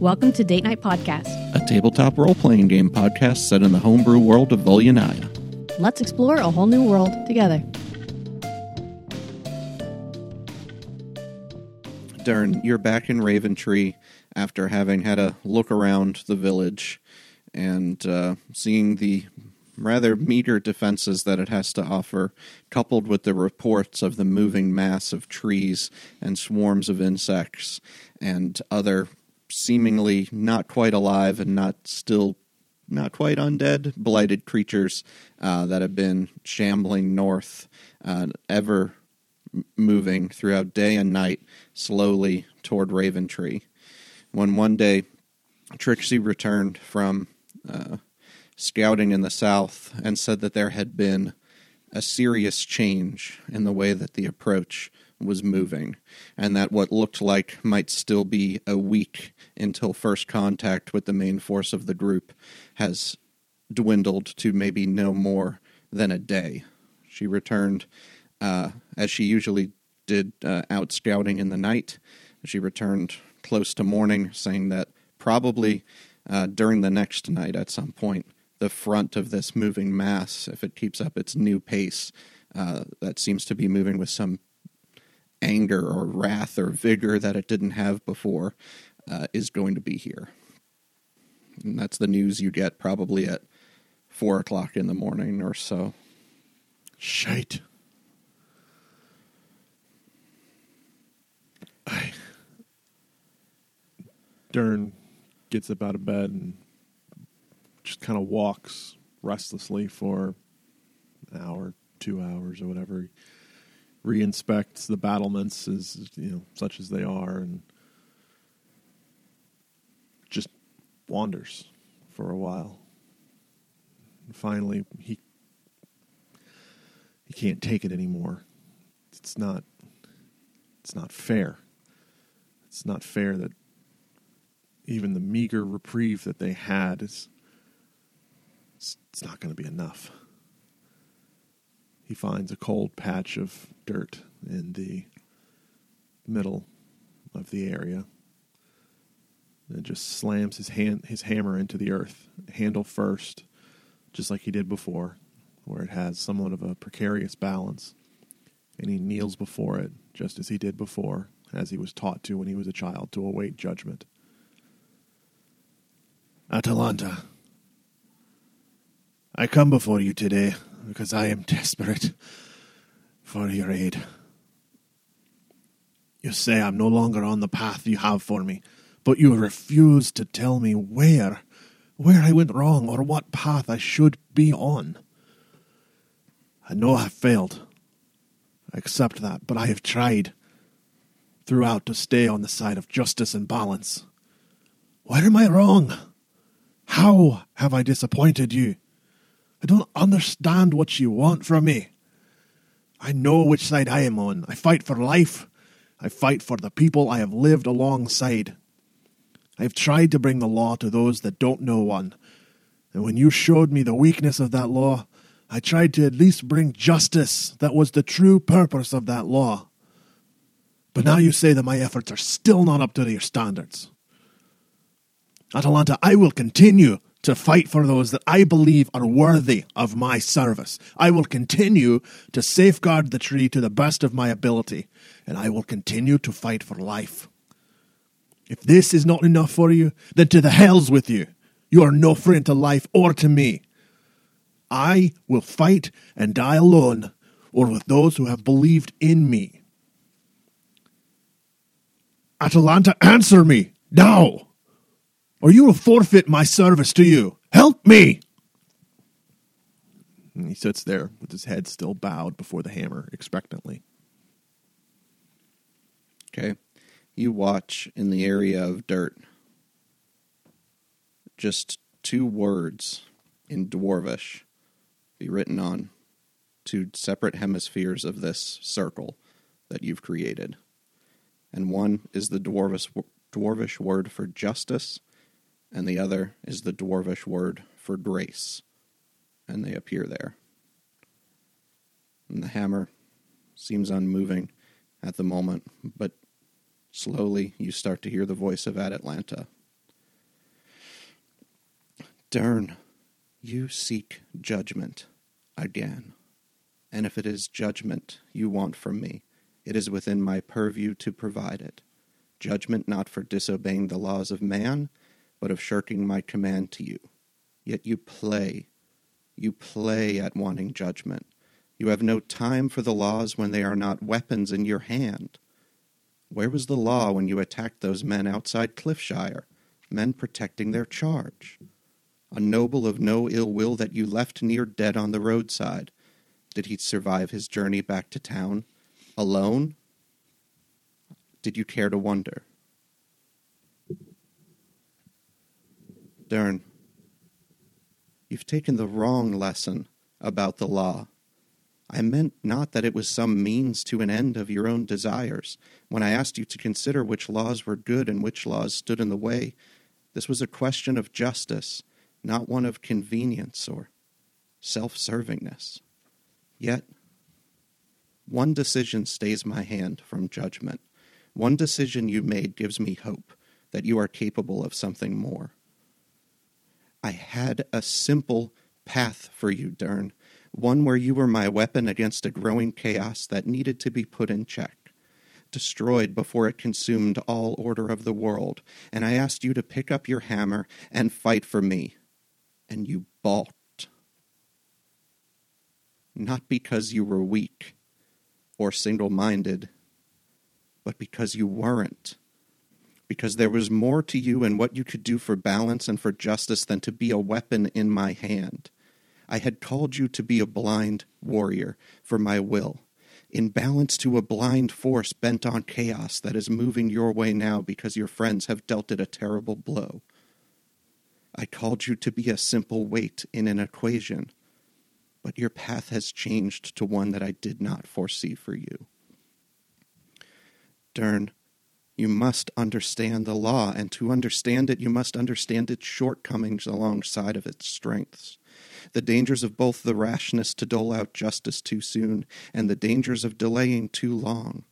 Welcome to Date Night Podcast. a tabletop role playing game podcast set in the homebrew world of Volyanaya. Let's explore a whole new world together. Darren, you're back in Raventree after having had a look around the village and uh, seeing the rather meager defenses that it has to offer, coupled with the reports of the moving mass of trees and swarms of insects and other seemingly not quite alive and not still not quite undead, blighted creatures uh, that have been shambling north, uh, ever moving throughout day and night, slowly toward Raventree. When one day Trixie returned from uh, scouting in the south and said that there had been a serious change in the way that the approach was moving, and that what looked like might still be a week until first contact with the main force of the group has dwindled to maybe no more than a day. She returned, uh, as she usually did, uh, out scouting in the night. She returned close to morning, saying that probably uh, during the next night at some point, the front of this moving mass, if it keeps up its new pace, uh, that seems to be moving with some anger or wrath or vigor that it didn't have before, uh, is going to be here. And that's the news you get probably at four o'clock in the morning or so. Shite. I. Dern gets up out of bed and just kind of walks restlessly for an hour, two hours, or whatever. Re-inspects the battlements as you know, such as they are, and just wanders for a while. And finally, he he can't take it anymore. It's not it's not fair. It's not fair that even the meager reprieve that they had is it's not going to be enough. He finds a cold patch of dirt in the middle of the area and just slams his hand his hammer into the earth, handle first, just like he did before, where it has somewhat of a precarious balance. And he kneels before it, just as he did before, as he was taught to when he was a child, to await judgment. Atalanta, I come before you today because I am desperate for your aid. You say I'm no longer on the path you have for me, but you refuse to tell me where, where I went wrong or what path I should be on. I know I have failed. I accept that, but I have tried throughout to stay on the side of justice and balance. Where am I wrong? How have I disappointed you? I don't understand what you want from me. I know which side I am on. I fight for life. I fight for the people I have lived alongside. I have tried to bring the law to those that don't know one. And when you showed me the weakness of that law, I tried to at least bring justice that was the true purpose of that law. But now you say that my efforts are still not up to your standards. Atalanta, I will continue to fight for those that I believe are worthy of my service. I will continue to safeguard the tree to the best of my ability, and I will continue to fight for life. If this is not enough for you, then to the hells with you. You are no friend to life or to me. I will fight and die alone, or with those who have believed in me. Atalanta, answer me now, or you will forfeit my service to you. Help me! And he sits there with his head still bowed before the hammer, expectantly. Okay. You watch in the area of dirt just two words in Dwarvish be written on two separate hemispheres of this circle that you've created. And one is the Dwarvish, Dwarvish word for justice, and the other is the Dwarvish word for grace. And they appear there. And the hammer seems unmoving at the moment, but slowly you start to hear the voice of Atalanta Dern, you seek judgment again. And if it is judgment you want from me, it is within my purview to provide it. Judgment not for disobeying the laws of man, but of shirking my command to you. Yet you play. You play at wanting judgment. You have no time for the laws when they are not weapons in your hand. Where was the law when you attacked those men outside Cliffshire, men protecting their charge? A noble of no ill will that you left near dead on the roadside. Did he survive his journey back to town? Alone? Did you care to wonder? Dern, you've taken the wrong lesson about the law. I meant not that it was some means to an end of your own desires. When I asked you to consider which laws were good and which laws stood in the way, this was a question of justice, not one of convenience or self servingness. Yet, one decision stays my hand from judgment. One decision you made gives me hope that you are capable of something more. I had a simple path for you, Dern, one where you were my weapon against a growing chaos that needed to be put in check, destroyed before it consumed all order of the world, and I asked you to pick up your hammer and fight for me, and you balked. Not because you were weak or single minded, but because you weren't. Because there was more to you and what you could do for balance and for justice than to be a weapon in my hand. I had called you to be a blind warrior for my will, in balance to a blind force bent on chaos that is moving your way now because your friends have dealt it a terrible blow. I called you to be a simple weight in an equation, but your path has changed to one that I did not foresee for you. Dern, you must understand the law, and to understand it, you must understand its shortcomings alongside of its strengths the dangers of both the rashness to dole out justice too soon and the dangers of delaying too long.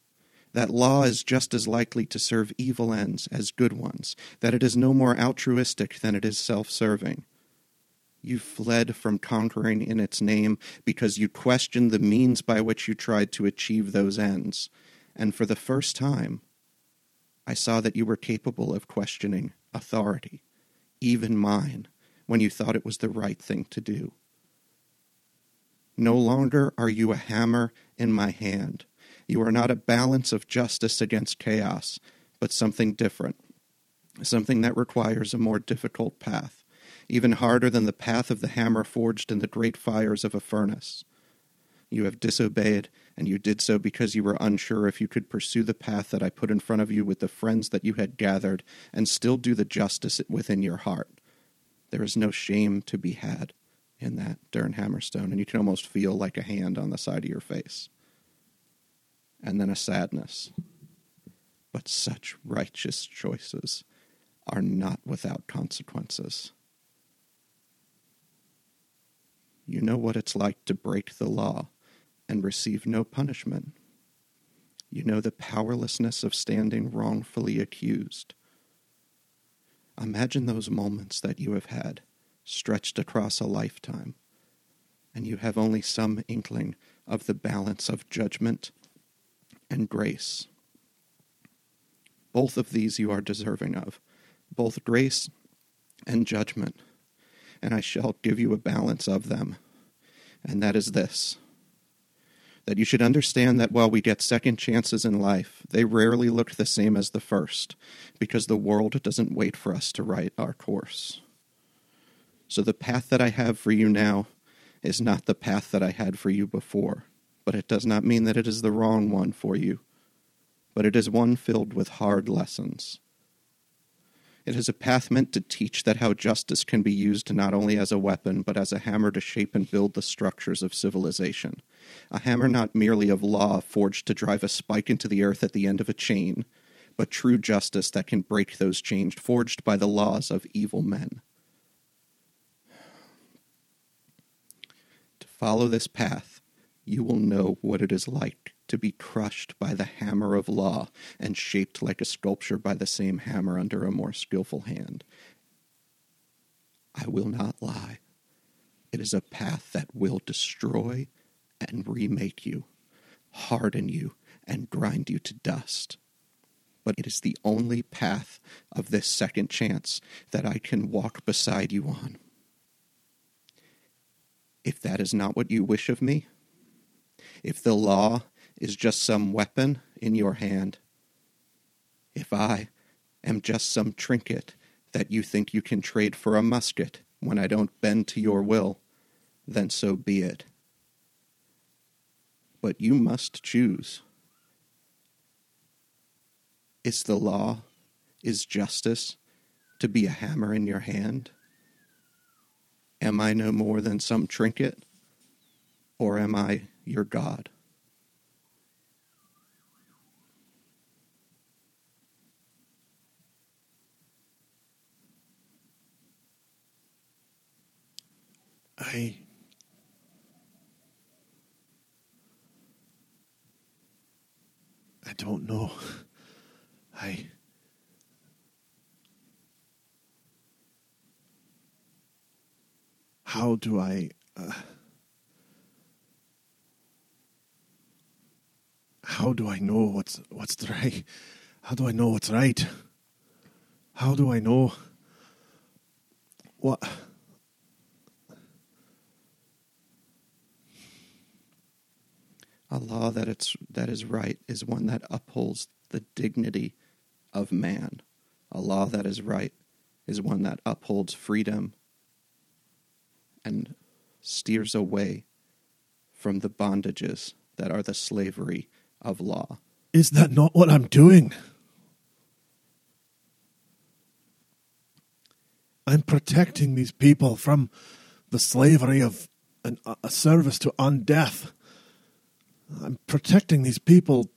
That law is just as likely to serve evil ends as good ones, that it is no more altruistic than it is self serving. You fled from conquering in its name because you questioned the means by which you tried to achieve those ends. And for the first time, I saw that you were capable of questioning authority, even mine when you thought it was the right thing to do. No longer are you a hammer in my hand. You are not a balance of justice against chaos, but something different, something that requires a more difficult path, even harder than the path of the hammer forged in the great fires of a furnace. You have disobeyed, and you did so because you were unsure if you could pursue the path that I put in front of you with the friends that you had gathered and still do the justice within your heart. There is no shame to be had in that, Dern Hammerstone, and you can almost feel like a hand on the side of your face. And then a sadness. But such righteous choices are not without consequences. You know what it's like to break the law and receive no punishment. You know the powerlessness of standing wrongfully accused Imagine those moments that you have had, stretched across a lifetime, and you have only some inkling of the balance of judgment and grace. Both of these you are deserving of, both grace and judgment, and I shall give you a balance of them, and that is this that you should understand that while we get second chances in life, they rarely look the same as the first, because the world doesn't wait for us to write our course. So the path that I have for you now is not the path that I had for you before, but it does not mean that it is the wrong one for you, but it is one filled with hard lessons it is a path meant to teach that how justice can be used not only as a weapon, but as a hammer to shape and build the structures of civilization. A hammer not merely of law forged to drive a spike into the earth at the end of a chain, but true justice that can break those chains forged by the laws of evil men. To follow this path, you will know what it is like to be crushed by the hammer of law and shaped like a sculpture by the same hammer under a more skilful hand. I will not lie. It is a path that will destroy and remake you, harden you, and grind you to dust. But it is the only path of this second chance that I can walk beside you on. If that is not what you wish of me, if the law is just some weapon in your hand, if I am just some trinket that you think you can trade for a musket when I don't bend to your will, then so be it. But you must choose. Is the law, is justice to be a hammer in your hand? Am I no more than some trinket, or am I your God? I. I don't know. I. How do I. Uh, how do I know what's what's right? How do I know what's right? How do I know what? A law that it's that is right is one that upholds the dignity of man. A law that is right is one that upholds freedom and steers away from the bondages that are the slavery of law. Is that not what I'm doing? I'm protecting these people from the slavery of an, a service to undeath. I'm protecting these people.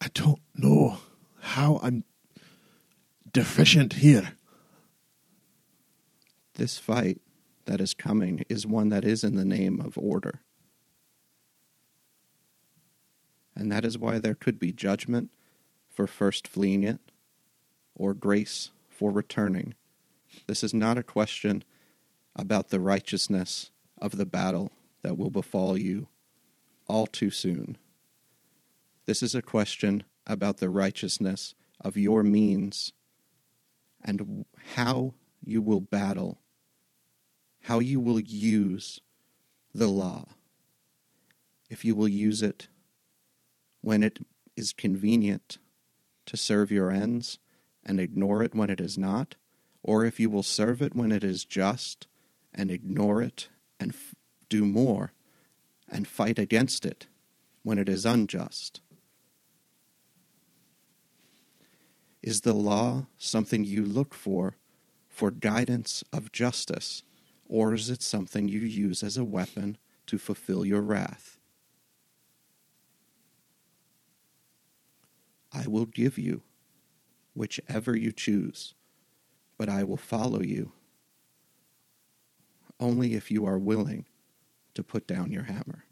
I don't know how I'm deficient here. This fight that is coming is one that is in the name of order. And that is why there could be judgment for first fleeing it or grace for returning. This is not a question about the righteousness of the battle that will befall you all too soon. This is a question about the righteousness of your means and how you will battle, how you will use the law. If you will use it when it is convenient to serve your ends and ignore it when it is not, or if you will serve it when it is just and ignore it and f- do more and fight against it when it is unjust. Is the law something you look for for guidance of justice, or is it something you use as a weapon to fulfill your wrath? I will give you whichever you choose, but I will follow you only if you are willing to put down your hammer.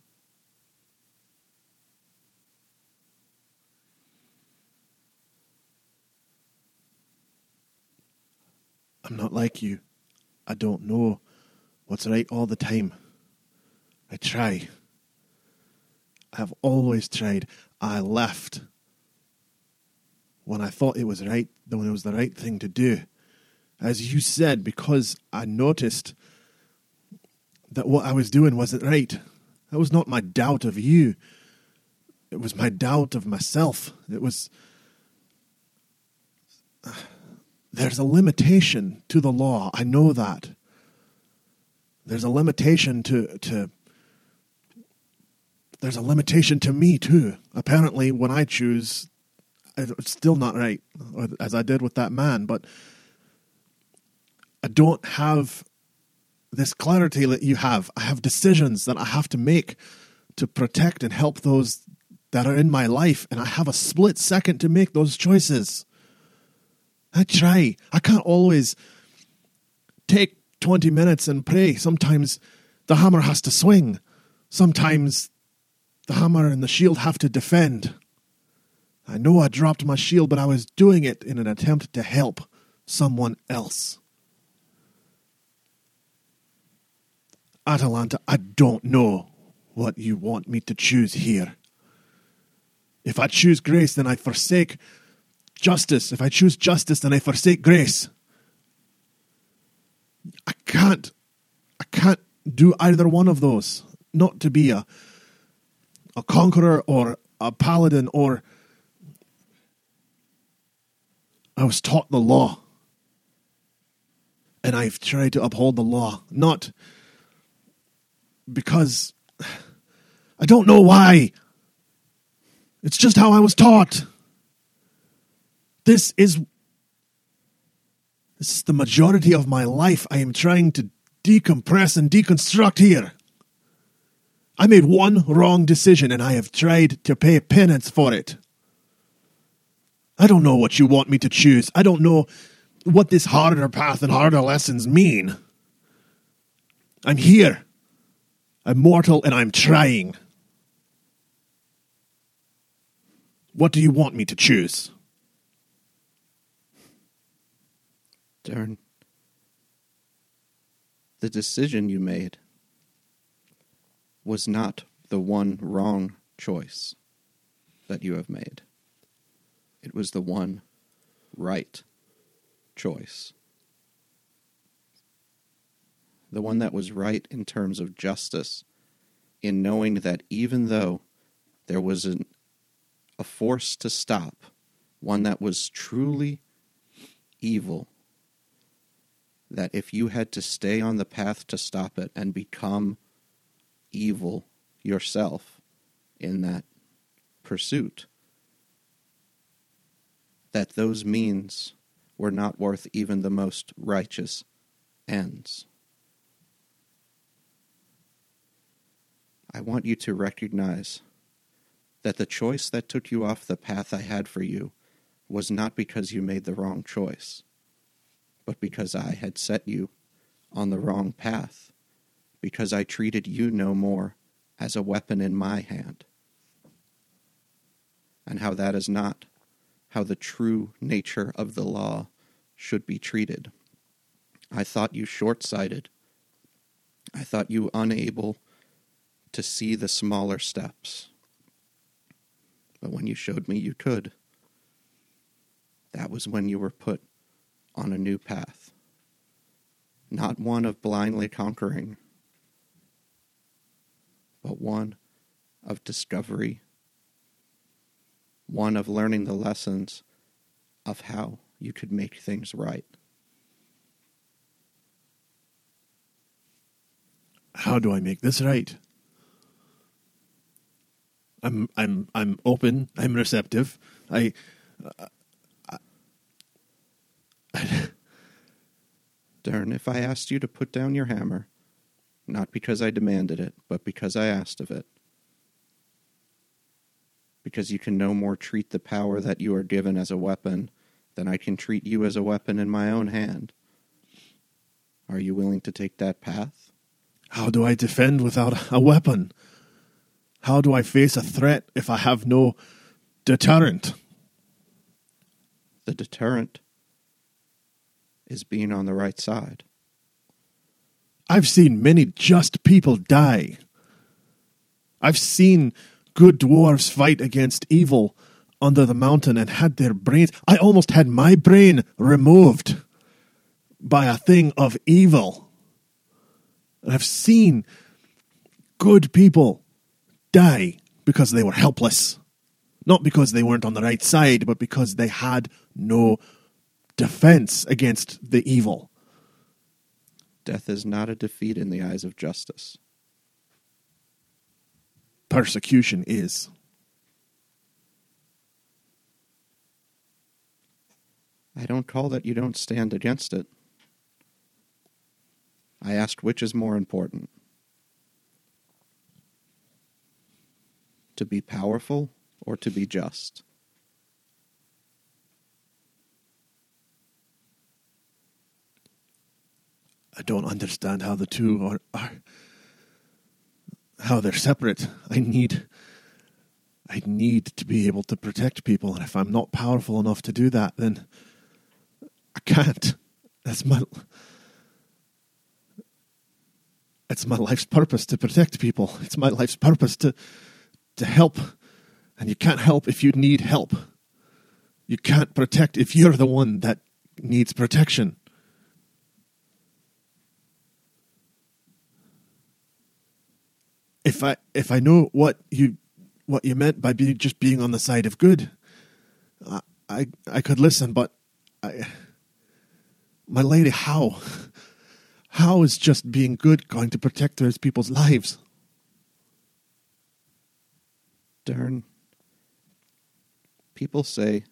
I'm not like you. I don't know what's right all the time. I try. I have always tried. I left when I thought it was right, when it was the right thing to do. As you said, because I noticed that what I was doing wasn't right. That was not my doubt of you. It was my doubt of myself. It was. There's a limitation to the law. I know that. There's a limitation to, to there's a limitation to me too. Apparently, when I choose, it's still not right, as I did with that man. But I don't have this clarity that you have. I have decisions that I have to make to protect and help those that are in my life, and I have a split second to make those choices. I try. I can't always take 20 minutes and pray. Sometimes the hammer has to swing. Sometimes the hammer and the shield have to defend. I know I dropped my shield, but I was doing it in an attempt to help someone else. Atalanta, I don't know what you want me to choose here. If I choose grace, then I forsake justice. If I choose justice, then I forsake grace. I can't. I can't do either one of those. Not to be a a conqueror or a paladin or I was taught the law. And I've tried to uphold the law, not because I don't know why. It's just how I was taught. This is this is the majority of my life. I am trying to decompress and deconstruct here. I made one wrong decision and I have tried to pay penance for it. I don't know what you want me to choose. I don't know what this harder path and harder lessons mean. I'm here. I'm mortal and I'm trying. What do you want me to choose? Darn. The decision you made was not the one wrong choice that you have made. It was the one right choice. The one that was right in terms of justice, in knowing that even though there was an, a force to stop, one that was truly evil, that if you had to stay on the path to stop it and become evil yourself in that pursuit, that those means were not worth even the most righteous ends. I want you to recognize that the choice that took you off the path I had for you was not because you made the wrong choice but because I had set you on the wrong path, because I treated you no more as a weapon in my hand. And how that is not how the true nature of the law should be treated. I thought you short sighted. I thought you unable to see the smaller steps. But when you showed me you could, that was when you were put on a new path, not one of blindly conquering, but one of discovery, one of learning the lessons of how you could make things right. How do I make this right? I'm I'm I'm open. I'm receptive. I uh, Darn, if I asked you to put down your hammer, not because I demanded it, but because I asked of it, because you can no more treat the power that you are given as a weapon than I can treat you as a weapon in my own hand. Are you willing to take that path? How do I defend without a weapon? How do I face a threat if I have no deterrent? The deterrent is being on the right side. I've seen many just people die. I've seen good dwarves fight against evil under the mountain and had their brains. I almost had my brain removed by a thing of evil. And I've seen good people die because they were helpless. Not because they weren't on the right side, but because they had no defense against the evil. Death is not a defeat in the eyes of justice. Persecution is. I don't call that you don't stand against it. I asked which is more important to be powerful or to be just. I don't understand how the two are, are how they're separate. I need I need to be able to protect people, and if I'm not powerful enough to do that, then I can't. That's my. It's my life's purpose to protect people. It's my life's purpose to to help. And you can't help if you need help. You can't protect if you're the one that needs protection. If I if I know what you what you meant by be, just being on the side of good, I, I I could listen, but I my lady, how? How is just being good going to protect those people's lives? Darn. People say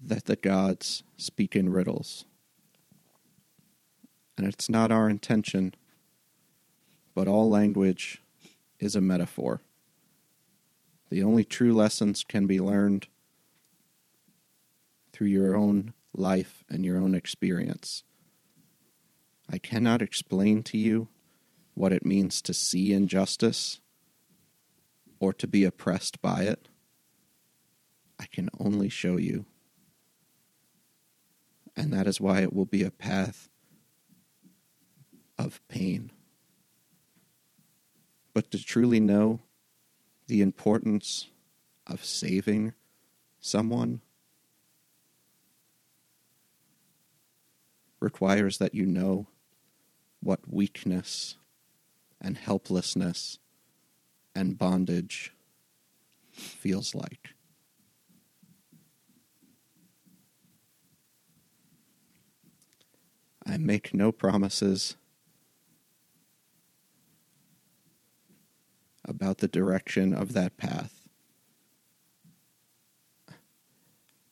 that the gods speak in riddles. And it's not our intention, but all language is a metaphor. The only true lessons can be learned through your own life and your own experience. I cannot explain to you what it means to see injustice or to be oppressed by it. I can only show you. And that is why it will be a path of pain. But to truly know the importance of saving someone requires that you know what weakness and helplessness and bondage feels like. I make no promises about the direction of that path.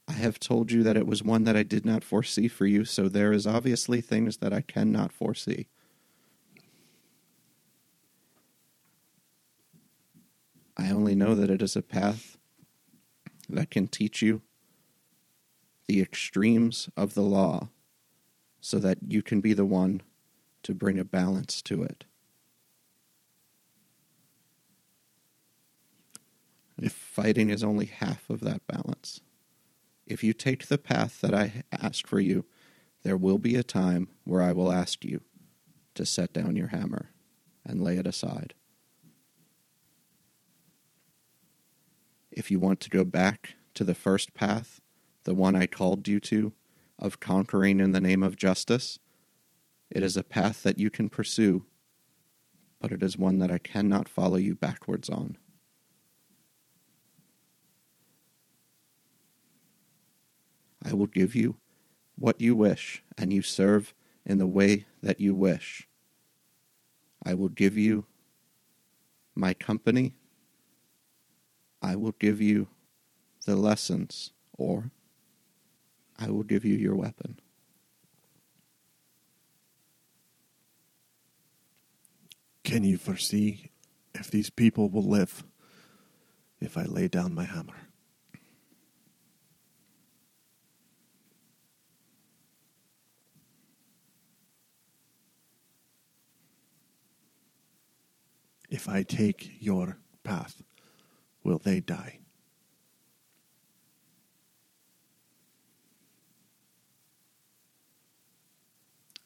I have told you that it was one that I did not foresee for you, so there is obviously things that I cannot foresee. I only know that it is a path that can teach you the extremes of the law so that you can be the one to bring a balance to it. If fighting is only half of that balance. If you take the path that I ask for you, there will be a time where I will ask you to set down your hammer and lay it aside. If you want to go back to the first path, the one I called you to, of conquering in the name of justice, it is a path that you can pursue, but it is one that I cannot follow you backwards on. I will give you what you wish, and you serve in the way that you wish. I will give you my company I will give you the lessons, or I will give you your weapon. Can you foresee if these people will live if I lay down my hammer? If I take your path will they die.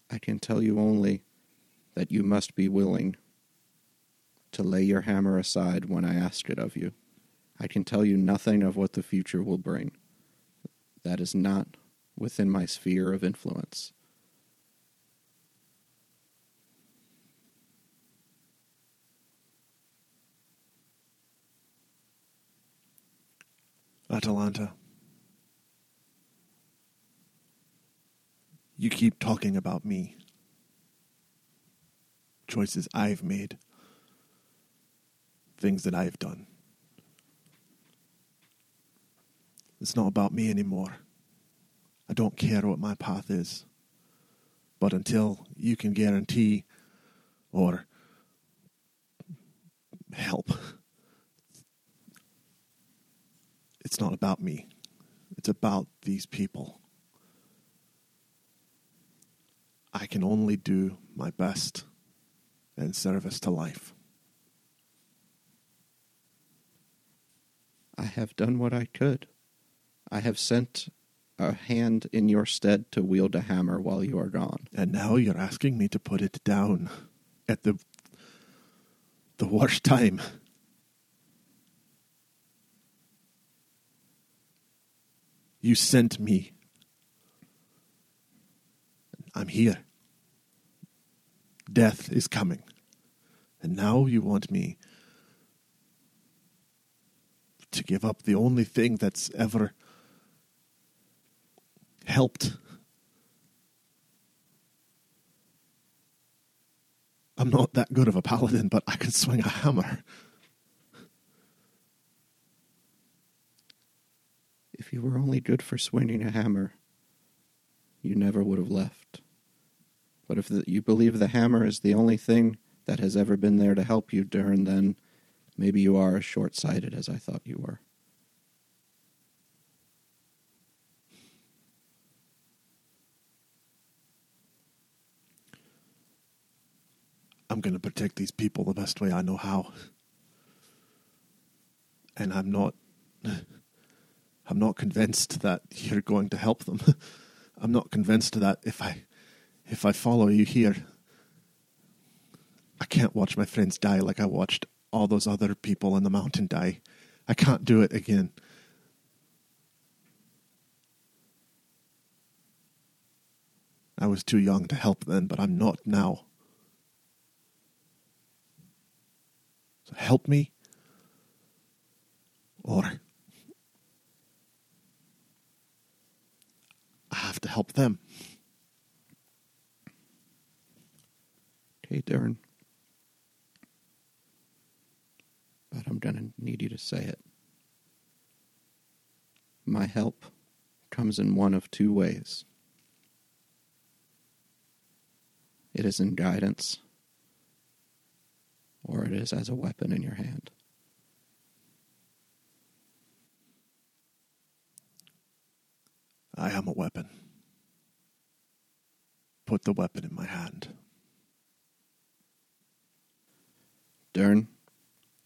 I can tell you only that you must be willing to lay your hammer aside when I ask it of you. I can tell you nothing of what the future will bring. That is not within my sphere of influence. Atalanta. You keep talking about me. Choices I've made. Things that I've done. It's not about me anymore. I don't care what my path is. But until you can guarantee or help it's not about me. It's about these people. I can only do my best in service to life. I have done what I could. I have sent a hand in your stead to wield a hammer while you are gone. And now you're asking me to put it down at the the worst time. You sent me. I'm here. Death is coming. And now you want me to give up the only thing that's ever helped. I'm not that good of a paladin, but I can swing a hammer. You were only good for swinging a hammer, you never would have left. But if the, you believe the hammer is the only thing that has ever been there to help you, Dern, then maybe you are as short sighted as I thought you were. I'm going to protect these people the best way I know how. And I'm not I'm not convinced that you're going to help them. I'm not convinced that if I if I follow you here I can't watch my friends die like I watched all those other people in the mountain die. I can't do it again. I was too young to help then, but I'm not now. So help me, or I have to help them. Okay, Darren. But I'm going to need you to say it. My help comes in one of two ways it is in guidance, or it is as a weapon in your hand. I am a weapon. Put the weapon in my hand. Dern,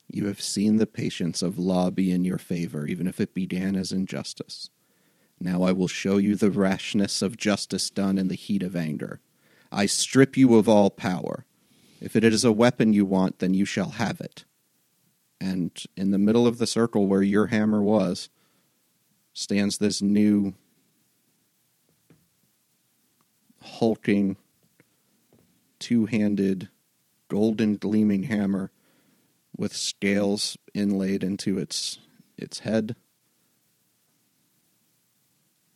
you have seen the patience of law be in your favor, even if it began as injustice. Now I will show you the rashness of justice done in the heat of anger. I strip you of all power. If it is a weapon you want, then you shall have it. And in the middle of the circle where your hammer was stands this new hulking, two handed, golden gleaming hammer with scales inlaid into its its head.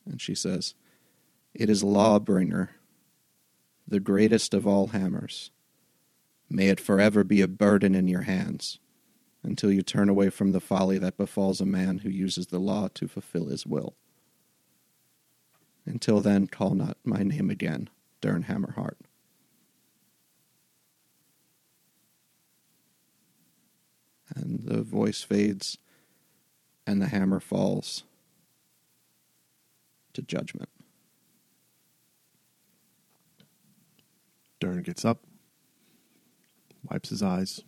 And she says, It is Lawbringer, the greatest of all hammers. May it forever be a burden in your hands, until you turn away from the folly that befalls a man who uses the law to fulfill his will. Until then, call not my name again, Dern Hammerheart. And the voice fades, and the hammer falls to judgment. Dern gets up, wipes his eyes,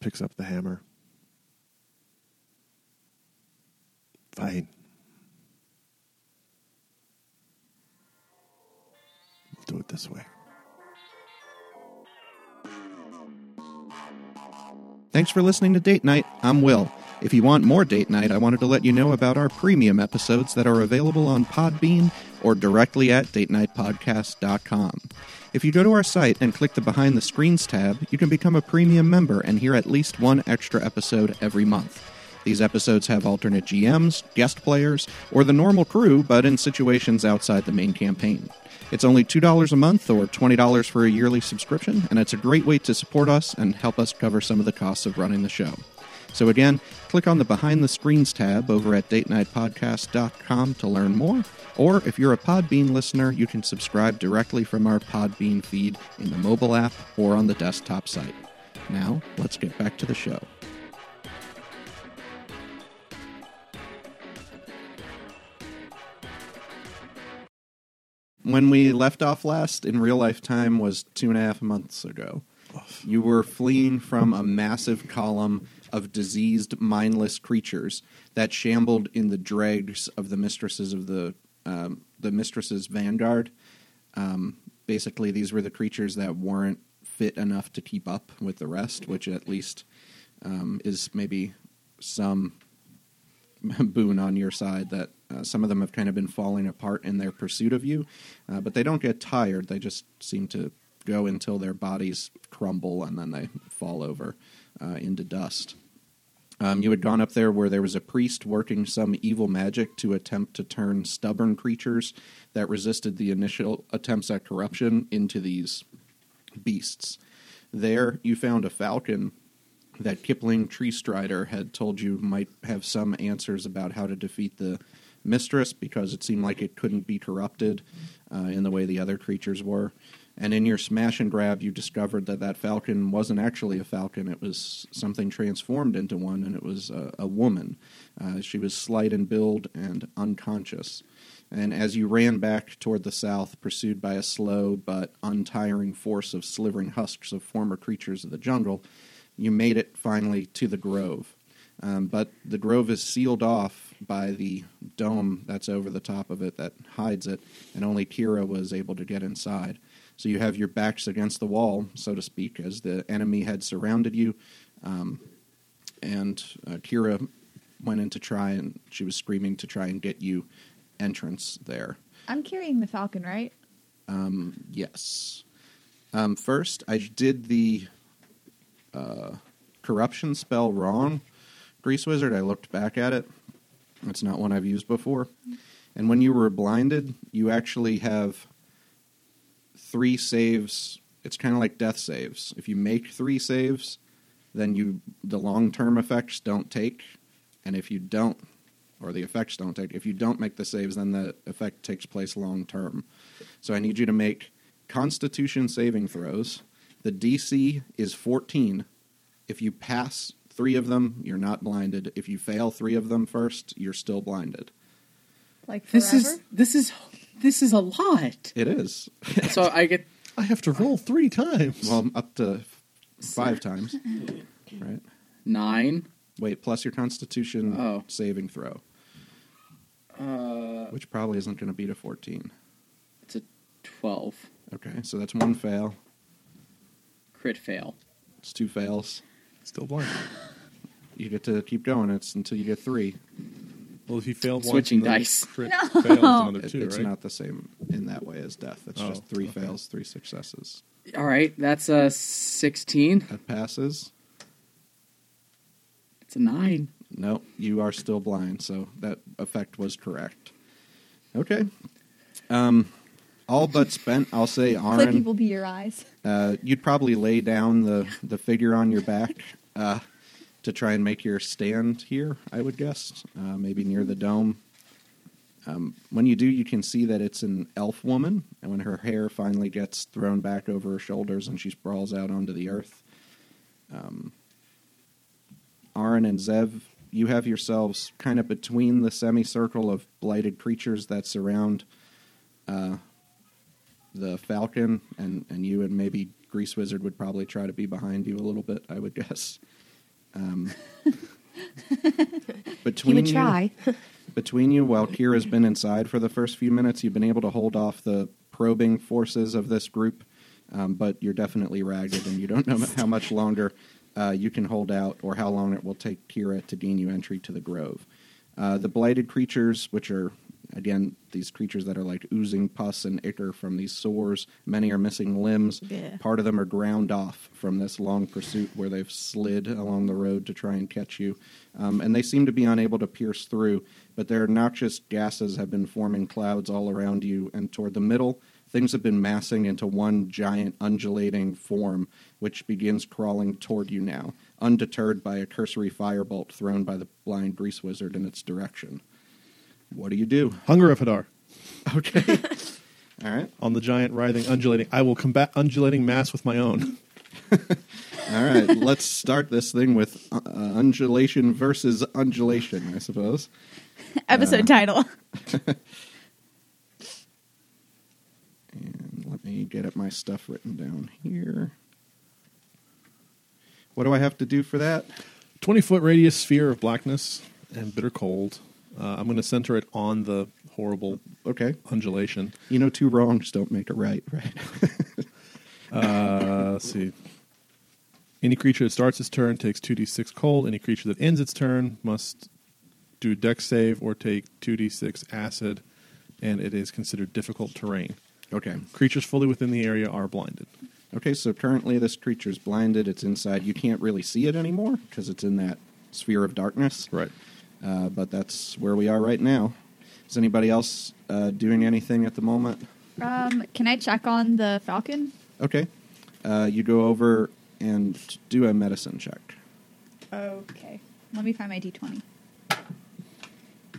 picks up the hammer. Fine. Do it this way. Thanks for listening to Date Night. I'm Will. If you want more Date Night, I wanted to let you know about our premium episodes that are available on Podbean or directly at datenightpodcast.com. If you go to our site and click the Behind the Screens tab, you can become a premium member and hear at least one extra episode every month. These episodes have alternate GMs, guest players, or the normal crew, but in situations outside the main campaign. It's only $2 a month or $20 for a yearly subscription, and it's a great way to support us and help us cover some of the costs of running the show. So again, click on the Behind the Screens tab over at datenightpodcast.com to learn more. Or if you're a Podbean listener, you can subscribe directly from our Podbean feed in the mobile app or on the desktop site. Now, let's get back to the show. When we left off last in real life time was two and a half months ago. You were fleeing from a massive column of diseased, mindless creatures that shambled in the dregs of the mistresses of the um, the mistresses' vanguard. Um, basically, these were the creatures that weren't fit enough to keep up with the rest, which at least um, is maybe some boon on your side that uh, some of them have kind of been falling apart in their pursuit of you, uh, but they don't get tired. They just seem to go until their bodies crumble and then they fall over uh, into dust. Um, you had gone up there where there was a priest working some evil magic to attempt to turn stubborn creatures that resisted the initial attempts at corruption into these beasts. There, you found a falcon that Kipling Tree Strider had told you might have some answers about how to defeat the mistress because it seemed like it couldn't be corrupted uh, in the way the other creatures were. And in your smash and grab, you discovered that that falcon wasn't actually a falcon. It was something transformed into one, and it was a, a woman. Uh, she was slight in build and unconscious. And as you ran back toward the south, pursued by a slow but untiring force of slivering husks of former creatures of the jungle, you made it finally to the grove. Um, but the grove is sealed off by the dome that's over the top of it that hides it, and only Kira was able to get inside. So you have your backs against the wall, so to speak, as the enemy had surrounded you. Um, and uh, Kira went in to try, and she was screaming to try and get you entrance there. I'm carrying the falcon, right? Um, yes. Um, first, I did the uh, corruption spell wrong. Grease Wizard, I looked back at it. It's not one I've used before. And when you were blinded, you actually have three saves. It's kind of like death saves. If you make three saves, then you the long term effects don't take, and if you don't, or the effects don't take, if you don't make the saves, then the effect takes place long term. So I need you to make Constitution saving throws. The DC is 14. If you pass three of them, you're not blinded. If you fail three of them first, you're still blinded. Like forever? This is this is this is a lot. It is. So I get I have to roll three times. well, up to five times. Right? nine. Wait, plus your Constitution Oh. saving throw, Uh, which probably isn't going to beat a 14. it's a twelve. Okay, so that's one fail. Crit fail. It's two fails. Still blind. You get to keep going. It's until you get three. Well, if you fail once, Switching and dice. crit fails another It- two, it's right? not the same in that way as death. It's Oh, just three okay. fails, three successes. All right, that's a sixteen. That passes. It's a nine. No, you are still blind, so that effect was correct. Okay. Um, all but spent. I'll say, Clicky Aaron. will be your eyes. Uh, you'd probably lay down the the figure on your back uh, to try and make your stand here. I would guess, uh, maybe near the dome. Um, when you do, you can see that it's an elf woman, and when her hair finally gets thrown back over her shoulders and she sprawls out onto the earth, um, Aaron and Zev, you have yourselves kind of between the semicircle of blighted creatures that surround uh, the Falcon, and, and you and maybe Grease Wizard would probably try to be behind you a little bit, I would guess. Um, between you- try. between you, while Kira's been inside for the first few minutes, you've been able to hold off the probing forces of this group, um, but you're definitely ragged, and you don't know how much longer uh, you can hold out or how long it will take Kira to gain you entry to the grove. Uh, the blighted creatures, which are again these creatures that are like oozing pus and ichor from these sores, many are missing limbs. Yeah. Part of them are ground off from this long pursuit where they've slid along the road to try and catch you. Um, and they seem to be unable to pierce through, but their noxious gases have been forming clouds all around you. And toward the middle, things have been massing into one giant undulating form, which begins crawling toward you now, undeterred by a cursory firebolt thrown by the blind grease wizard in its direction. What do you do? Hunger of Hadar. Okay. all right. On the giant writhing undulating. I will combat undulating mass with my own. All right, let's start this thing with uh, undulation versus undulation, I suppose. Episode title. And let me get up my stuff written down here. What do I have to do for that? 20 foot radius sphere of blackness and bitter cold. Uh, I'm going to center it on the horrible Okay. undulation. You know, two wrongs don't make a right, right? Uh, let's see. Any creature that starts its turn takes 2d6 cold. Any creature that ends its turn must do dex save or take 2d6 acid, and it is considered difficult terrain. okay. Creatures fully within the area are blinded. Okay, so currently this creature's blinded. It's inside. You can't really see it anymore because it's in that sphere of darkness. Right. Uh, but that's where we are right now. Is anybody else uh, doing anything at the moment? Um, can I check on the falcon? Okay. Uh, you go over and do a medicine check. Okay. Let me find my d20.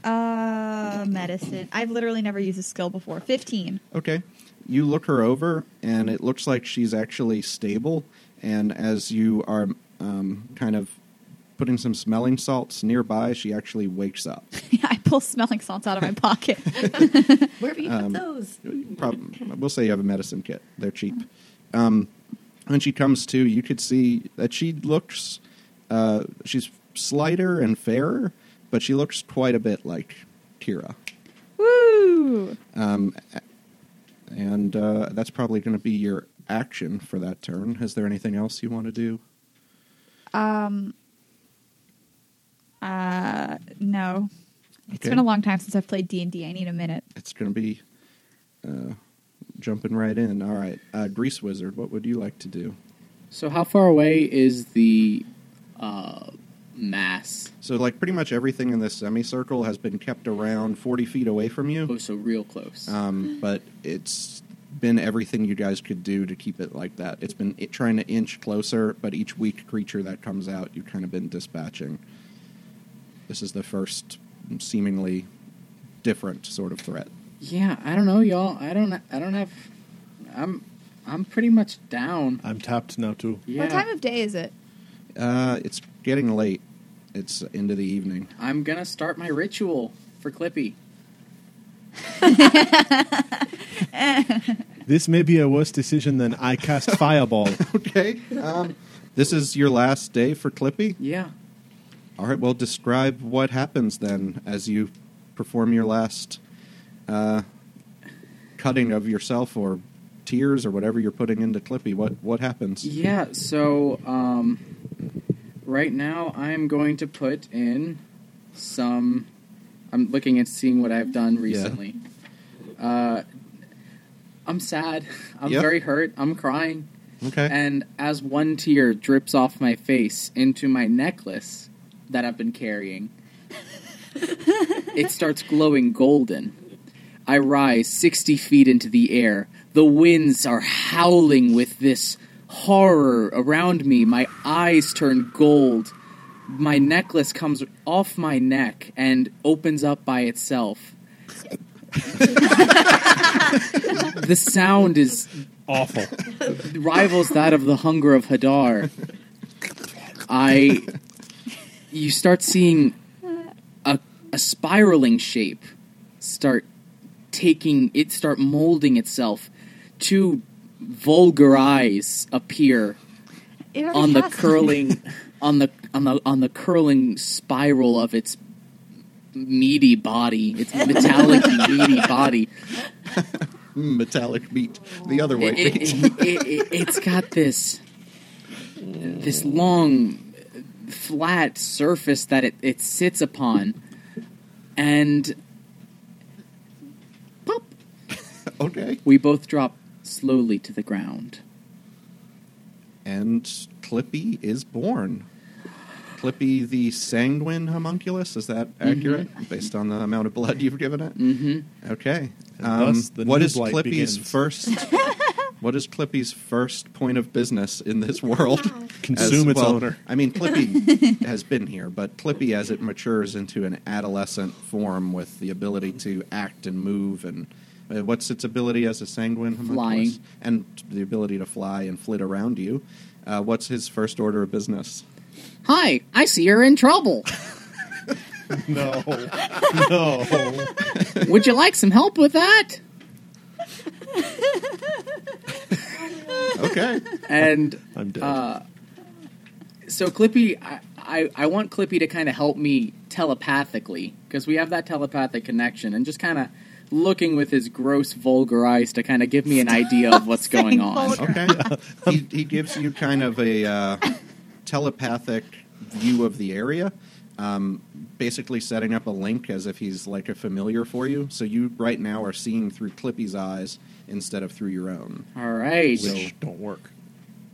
Uh, medicine. I've literally never used this skill before. 15. Okay. You look her over, and it looks like she's actually stable. And as you are um, kind of putting some smelling salts nearby, she actually wakes up. I pull smelling salts out of my pocket. Where have you Um, got those? Prob- we'll say you have a medicine kit. They're cheap. Um, when she comes to, you could see that she looks. Uh, she's slighter and fairer, but she looks quite a bit like Kira. Woo! Um, and uh, that's probably going to be your action for that turn. Is there anything else you want to do? Um. Uh, no. It's Okay. been a long time since I've played D and I need a minute. It's going to be uh, jumping right in. All right, uh, Grease Wizard. What would you like to do? So how far away is the uh, mass? So, like, pretty much everything in this semicircle has been kept around forty feet away from you. Oh, so real close. um, but it's been everything you guys could do to keep it like that. It's been it, trying to inch closer, but each weak creature that comes out, you've kind of been dispatching. This is the first seemingly different sort of threat. yeah, I don't know, y'all. I don't. I don't have. I'm. I'm pretty much down. I'm tapped now, too. Yeah. What time of day is it? Uh, it's getting late. It's into the evening. I'm gonna start my ritual for Clippy. This may be a worse decision than I cast Fireball. Okay. Um, this is your last day for Clippy. Yeah. All right. Well, describe what happens then as you perform your last uh, cutting of yourself or tears or whatever you're putting into Clippy. What what happens? Yeah. So, um, right now I'm going to put in some. I'm looking and seeing what I've done recently. Uh, I'm sad. I'm Yep. very hurt. I'm crying. Okay. And as one tear drips off my face into my necklace that I've been carrying, it starts glowing golden. I rise 60 feet into the air. The winds are howling with this horror around me. My eyes turn gold. My necklace comes off my neck and opens up by itself. the sound is Awful. rivals that of the hunger of Hadar. I, you start seeing a, a spiraling shape start taking it, start molding itself. Two vulgar eyes appear on the has- curling, on the on the on the curling spiral of its meaty body, its metallic meaty body. Mm, metallic meat. The other way. it, it, it, it, it's got this this long flat surface that it, it sits upon and pop okay. we both drop slowly to the ground And Clippy is born. Clippy the sanguine homunculus. Is that accurate based on the amount of blood you've given it? mm-hmm Okay. Um, what is Clippy's begins. first? what is Clippy's first point of business in this world? Consume As- its well, owner. I mean, Clippy has been here, but Clippy, as it matures into an adolescent form with the ability to act and move, and uh, what's its ability as a sanguine homunculus? Flying. and the ability to fly and flit around you. Uh, what's his first order of business? hi i see you're in trouble No. No. would you like some help with that Okay. and I'm dead. uh, so Clippy, I, I, I want Clippy to kind of help me telepathically because we have that telepathic connection, and just kind of looking with his gross, vulgar eyes to kind of give me an idea of what's going on. Okay. he, he gives you kind of a uh, telepathic view of the area, um, basically setting up a link as if he's like a familiar for you. So you right now are seeing through Clippy's eyes instead of through your own. All right. Which don't work.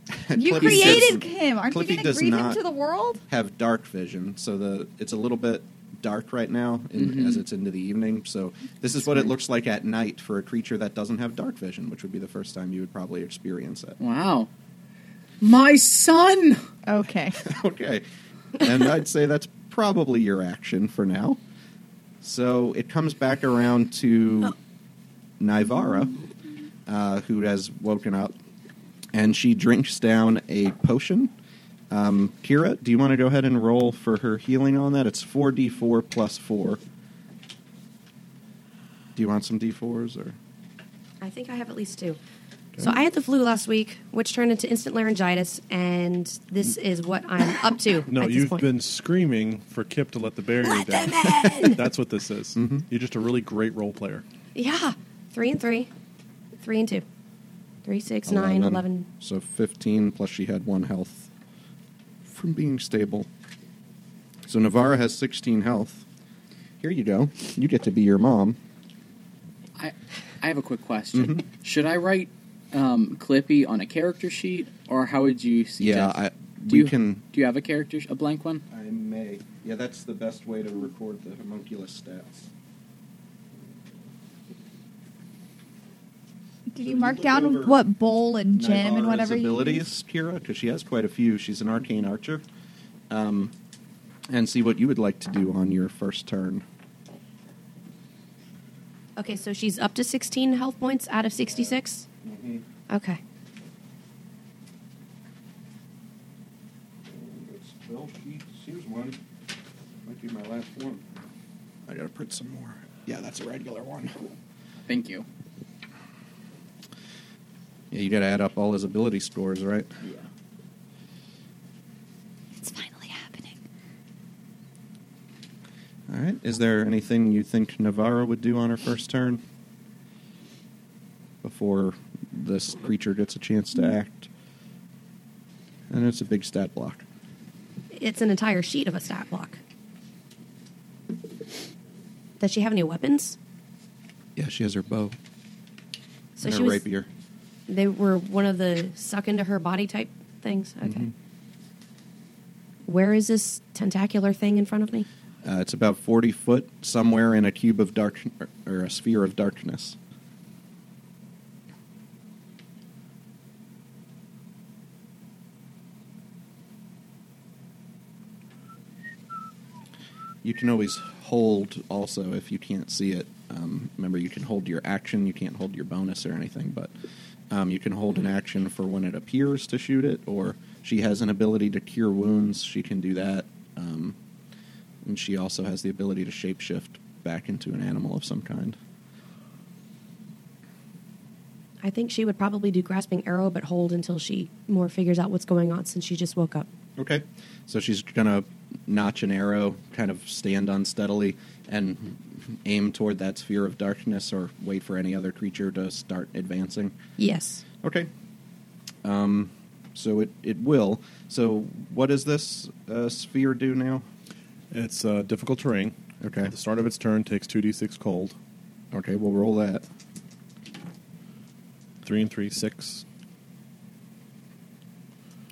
You Clippy created does- him. Aren't Clippy you going to does grieve him to the world? have dark vision, so the it's a little bit dark right now in, Mhm. as it's into the evening. So this is what it looks like at night for a creature that doesn't have dark vision, which would be the first time you would probably experience it. Wow. My son. Okay. okay. And I'd say that's probably your action for now. So it comes back around to Nivara, uh, who has woken up, and she drinks down a potion. Um, Kira, do you want to go ahead and roll for her healing on that? It's 4d4 plus 4. Do you want some d4s or? I think I have at least two. So I had the flu last week, which turned into instant laryngitis, and this is what I'm up to. No, at this you've point. been screaming for Kip to let the barrier Let down. them in! That's what this is. Mhm. You're just a really great role player. yeah, three and three, three and two, three, six, nine, 11. eleven. So 15 plus she had one health from being stable. So Navarra has 16 health. Here you go. You get to be your mom. I I have a quick question. Mhm. Should I write um, Clippy on a character sheet, or how would you suggest? Yeah, I, do you, can. Do you have a character, sh- a blank one? I may. Yeah, that's the best way to record the homunculus stats. Did you you mark down over what bowl and gem and Nivara's whatever you abilities, Kira, because she has quite a few. She's an arcane archer. Um, and see what you would like to do on your first turn. Okay, so she's up to 16 health points out of 66. Okay. Spell sheets. Here's one. Might be my last one. I gotta print some more. Yeah, that's a regular one. Thank you. Yeah, you gotta add up all his ability scores, right? Yeah. It's finally happening. All right. Is there anything you think Navarra would do on her first turn before this creature gets a chance to mm-hmm. act? And it's a big stat block. It's an entire sheet of a stat block. Does she have any weapons? Yeah, she has her bow So and she her was. rapier. They were one of the suck into her body type things. Okay. Mhm. Where is this tentacular thing in front of me? Uh, it's about forty foot somewhere in a cube of dark or a sphere of darkness. You can always hold also if you can't see it. Um, remember, you can hold your action. You can't hold your bonus or anything, but um, you can hold an action for when it appears to shoot it. Or she has an ability to cure wounds. She can do that. Um, and she also has the ability to shapeshift back into an animal of some kind. I think she would probably do grasping arrow, but hold until she more figures out what's going on since she just woke up. Okay. So she's going to notch an arrow, kind of stand unsteadily, and aim toward that sphere of darkness or wait for any other creature to start advancing. Yes. Okay. Um, so it, it will. So what does this uh, sphere do now? It's uh, difficult terrain. Okay. At the start of its turn, takes 2d6 cold. Okay, we'll roll that. 3 and 3, 6.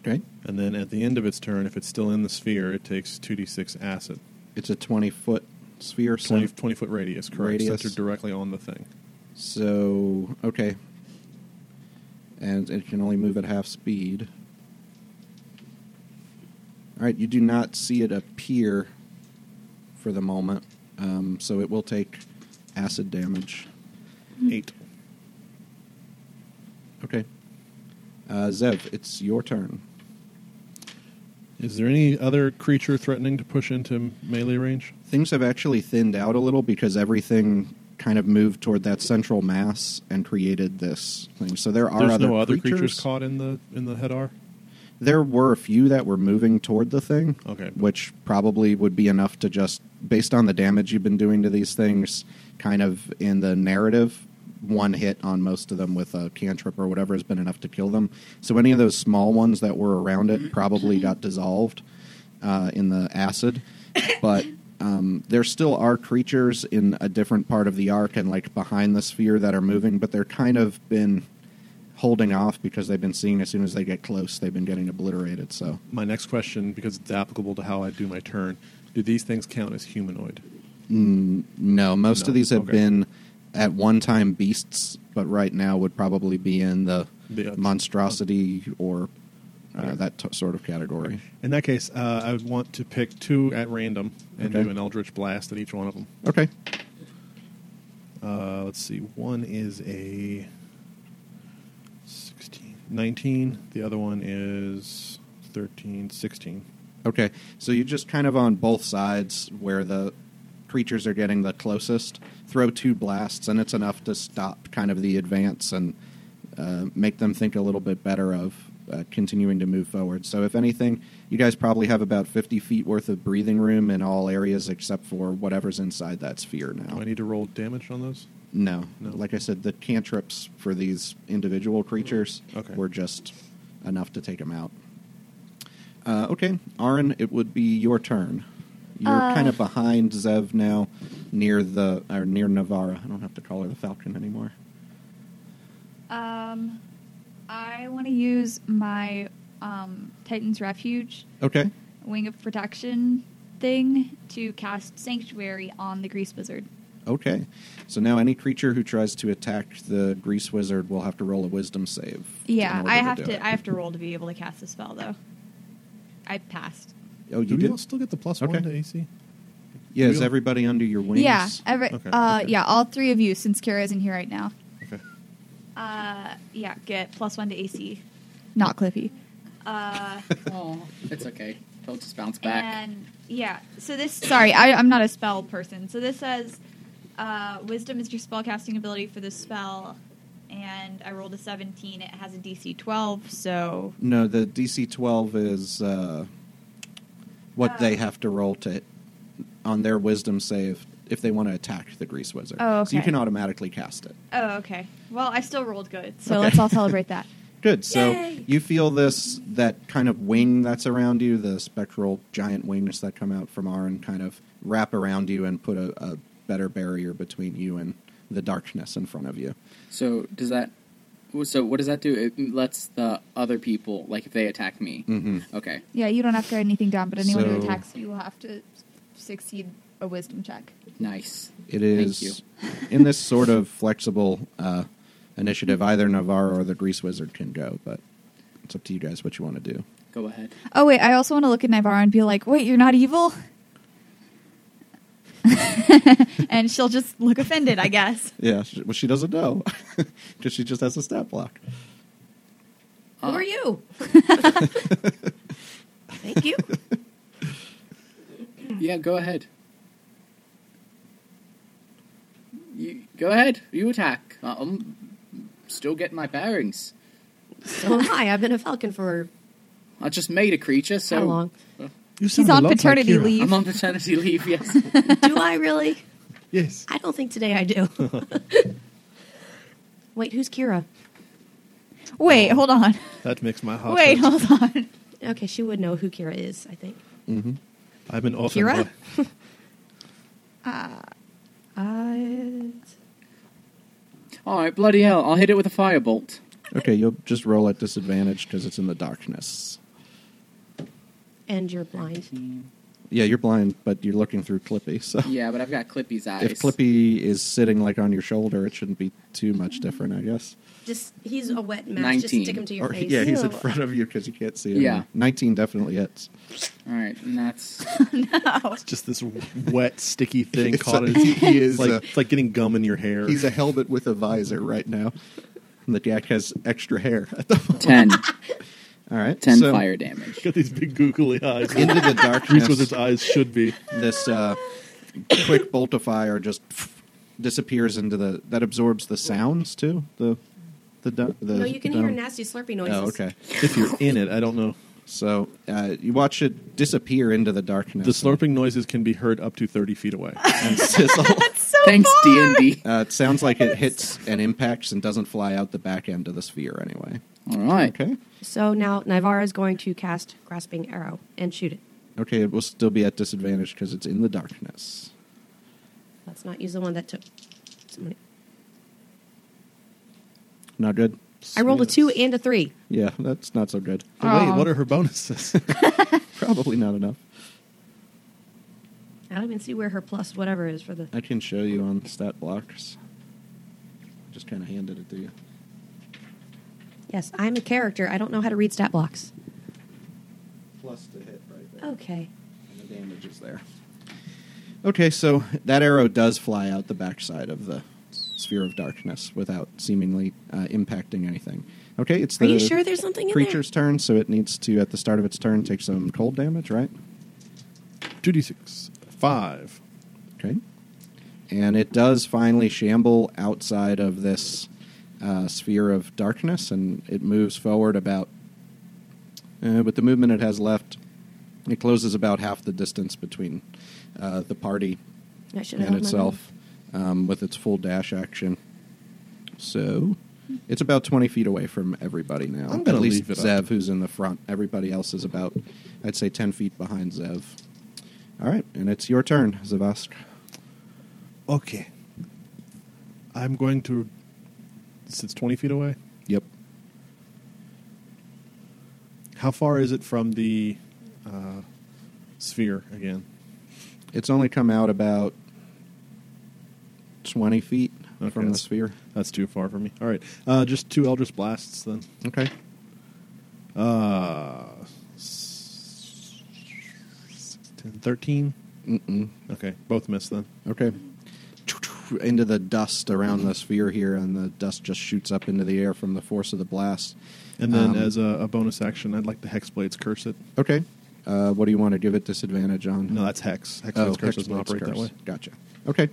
Okay. And then at the end of its turn, if it's still in the sphere, it takes 2d6 acid. It's a 20 foot sphere. 20, cent- 20 foot radius, correct. Radius. Centered directly on the thing. So, okay. And it can only move at half speed. All right, you do not see it appear for the moment, um, so it will take acid damage. 8. Okay. Uh, Zev, it's your turn. Is there any other creature threatening to push into melee range? Things have actually thinned out a little because everything kind of moved toward that central mass and created this thing. So there are There's other no other creatures. creatures caught in the in the Hadar? There were a few that were moving toward the thing. Okay. Which probably would be enough to just, based on the damage you've been doing to these things, kind of in the narrative, one hit on most of them with a cantrip or whatever has been enough to kill them. So any of those small ones that were around it probably got dissolved uh, in the acid. But um, there still are creatures in a different part of the arc and like behind the sphere that are moving, but they're kind of been holding off because they've been seeing as soon as they get close, they've been getting obliterated. So My next question, because it's applicable to how I do my turn, do these things count as humanoid? no, most No, of these have okay. been at one time beasts, but right now would probably be in the The- monstrosity or uh, that t- sort of category. In that case, uh, I would want to pick two at random and Okay. do an Eldritch Blast at each one of them. Okay. Uh, let's see. One is a 16, 19. The other one is 13, 16. Okay, so you're just kind of on both sides where the creatures are getting the closest, throw two blasts, and it's enough to stop kind of the advance and uh, make them think a little bit better of uh, continuing to move forward. So, if anything, you guys probably have about 50 feet worth of breathing room in all areas except for whatever's inside that sphere now. Do I need to roll damage on those? No, No. Like I said, the cantrips for these individual creatures Okay. were just enough to take them out. Uh, okay, Aaron, it would be your turn. You're Uh. kind of behind Zev now, near the or near Navara. I don't have to call her the Falcon anymore. Um, I want to use my um, Titan's Refuge Okay, Wing of Protection thing to cast Sanctuary on the Grease Wizard. okay. So now any creature who tries to attack the Grease Wizard will have to roll a Wisdom save. Yeah, I have do to. I have to roll to be able to cast the spell, though. I passed. Oh, you do we did? all still get the plus Okay. one to AC? Yeah, is everybody under your wings? Yeah, every, Okay, uh, okay. yeah, all three of you, since Kara isn't here right now. Okay. Uh, yeah, get plus one to AC. Not Clippy. Uh, Oh, it's okay. They'll just bounce back. and yeah, so this. Sorry, I, I'm not a spell person. So this says, uh, Wisdom is your spellcasting ability for this spell, and I rolled a 17. It has a DC 12, so No, the DC 12 is uh, what they Oh. have to roll to on their wisdom save if they want to attack the grease wizard. Oh, So you can automatically cast it. oh, okay. Well, I still rolled good, so Okay. let's all celebrate that. Good. So Yay! you feel this that kind of wing that's around you, the spectral giant wings that come out from Arn, kind of wrap around you and put a, a better barrier between you and the darkness in front of you. So does that? So what does that do? It lets the other people, like if they attack me. hmm Okay. Yeah, you don't have to write anything down, but anyone who attacks you will have to succeed a Wisdom check. Nice. It is Thank is in this sort of flexible uh, initiative. Either Navarro or the grease wizard can go, but it's up to you guys what you want to do. Go ahead. Oh wait, I also want to look at Navarro and be like, "Wait, you're not evil," and she'll just look offended, I guess. Yeah, she, well, she doesn't know because she just has a stat block. Who are you? Thank you. Yeah, go ahead. You go ahead. You attack. Uh, I'm still getting my bearings. So am I. I've been a falcon for I just made a creature, so how long? You She's sound a on lot like paternity Kira. leave. I'm on paternity leave. Yes. Do I really? Yes. I don't think today I do. Wait, who's Kira? Wait, hold on. That makes my heart. Wait, hurt. hold on. Okay, she would know who Kira is. I think. Mm-hmm. I've been orphaned Kira? by- I. All right, bloody hell! I'll hit it with a firebolt. Okay, you'll just roll at disadvantage because it's in the darkness. And you're blind. Yeah, you're blind, but you're looking through Clippy. So Yeah, but I've got Clippy's eyes. if Clippy is sitting like on your shoulder, it shouldn't be too much different, I guess. Just he's a wet mess. 19. Just stick him to your Or, face. yeah, he's in front of you because you can't see him. Yeah. 19 definitely hits. All right, and that's No. It's just this wet, sticky thing It's caught a- in he is, It's like, uh, it's like getting gum in your hair. He's a helmet with a visor right now. And the Jack has extra hair at the moment. ten. All right. 10 so fire damage. got these big googly eyes. into the Grease darkness, Wizard's eyes should be. this uh, quick bolt of fire just disappears into the. That absorbs the sounds too. The the du- the. no, you can the hear nasty slurpy noises. Oh, okay. If you're in it, I don't know. So uh, you watch it disappear into the darkness. The slurping noises can be heard up to 30 feet away. and sizzle. So Thanks, D far. and D. Uh, it sounds like it hits and impacts and doesn't fly out the back end of the sphere anyway. All right. Okay. So now Nivara is going to cast Grasping Arrow and shoot it. Okay, it will still be at disadvantage because it's in the darkness. Let's not use the one that took. Somebody. Not good. I rolled a two and a three. Yeah, that's not so good. But wait, what are her bonuses? Probably not enough. I don't even see where her plus whatever is for the. I can show you on stat blocks. Just kind of handed it to you. Yes, I'm a character. I don't know how to read stat blocks. Plus to hit right there. Okay. And the damage is there. Okay, so that arrow does fly out the backside of the sphere of darkness without seemingly uh, impacting anything. Okay, it's Are the you sure there's something in creature's turn, so it needs to, at the start of its turn, take some cold damage, right? 2d6. 5. Okay. And it does finally shamble outside of this uh, sphere of darkness, and it moves forward about. Uh, with the movement it has left, it closes about half the distance between uh, the party there? I should have and itself um, with its full dash action. So it's about 20 feet away from everybody now. I'm gonna At least leave it Zev, up. who's in the front. Everybody else is about, I'd say, 10 feet behind Zev. All right, and it's your turn, Zavast. Okay. I'm going to. Is 20 feet away. Yep. How far is it from the uh, sphere again? It's only come out about 20 feet Okay, from the sphere. That's too far for me. All right. Uh, just two Eldritch Blasts then. Okay. Uh, s- 10, 13. Mm-mm. Okay, both miss then. Okay. Into the dust around the sphere here, and the dust just shoots up into the air from the force of the blast. And then Um, as a, a bonus action, I'd like the Hexblades curse it. Okay. Uh, what do you want to give it disadvantage on? No, that's Hex. Hexblades Oh, curse doesn't operate that way. Gotcha. Okay.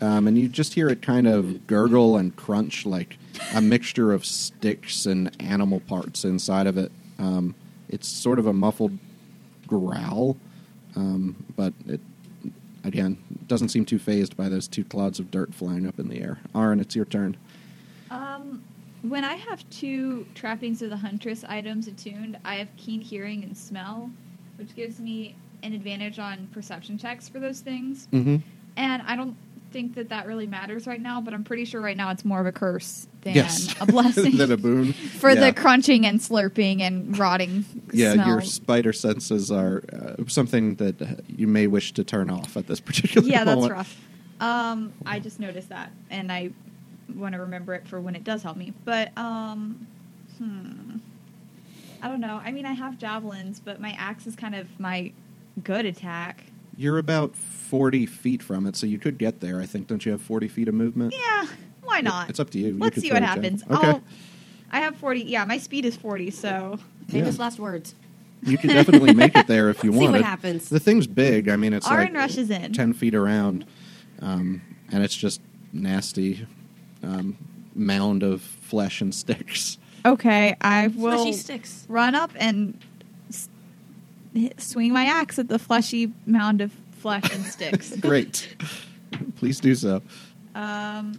Um, and you just hear it kind of gurgle and crunch like a mixture of sticks and animal parts inside of it. Um, it's sort of a muffled growl, um, but it again doesn't seem too phased by those two clouds of dirt flying up in the air. Aaron, it's your turn. Um, when I have two trappings of the huntress items attuned, I have keen hearing and smell, which gives me an advantage on perception checks for those things. Mm-hmm. And I don't think that that really matters right now, but I'm pretty sure right now it's more of a curse than Yes, a blessing than a boon for Yeah. the crunching and slurping and rotting. Yeah, smell. your spider senses are uh, something that you may wish to turn off at this particular yeah, that's rough. Um, I just noticed that, and I want to remember it for when it does help me. But um, hmm, I don't know. I mean, I have javelins, but my axe is kind of my good attack. You're about 40 feet from it, so you could get there. I think. Don't you have 40 feet of movement? Yeah, why not? It's up to you. You Let's could see what happens. Okay. I'll, I have forty. Yeah, my speed is forty. So Famous Yeah. last words. You could definitely make it there if you want. See what happens. The thing's big. I mean, it's Aaron like rushes in. 10 feet around, um, and it's just nasty um, mound of flesh and sticks. okay, I will Fleshy sticks. run up and s- hit- swing my axe at the fleshy mound of flesh and sticks. Great. Please do so. Um,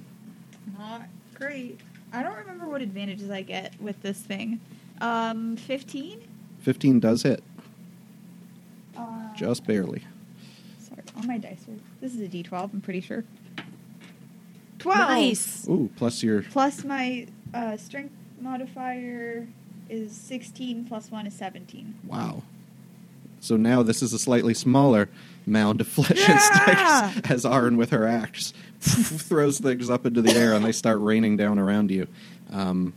not great. I don't remember what advantages I get with this thing. Um, fifteen. 15 does hit, Uh, just barely. sorry, on my dice. are- This is a D twelve. I'm pretty sure. Twelve. Nice. Ooh, plus your Plus my uh, strength modifier is sixteen. Plus one is seventeen. Wow. So now this is a slightly smaller mound of flesh Yeah! and sticks as Arn with her axe throws things up into the air and they start raining down around you. Um,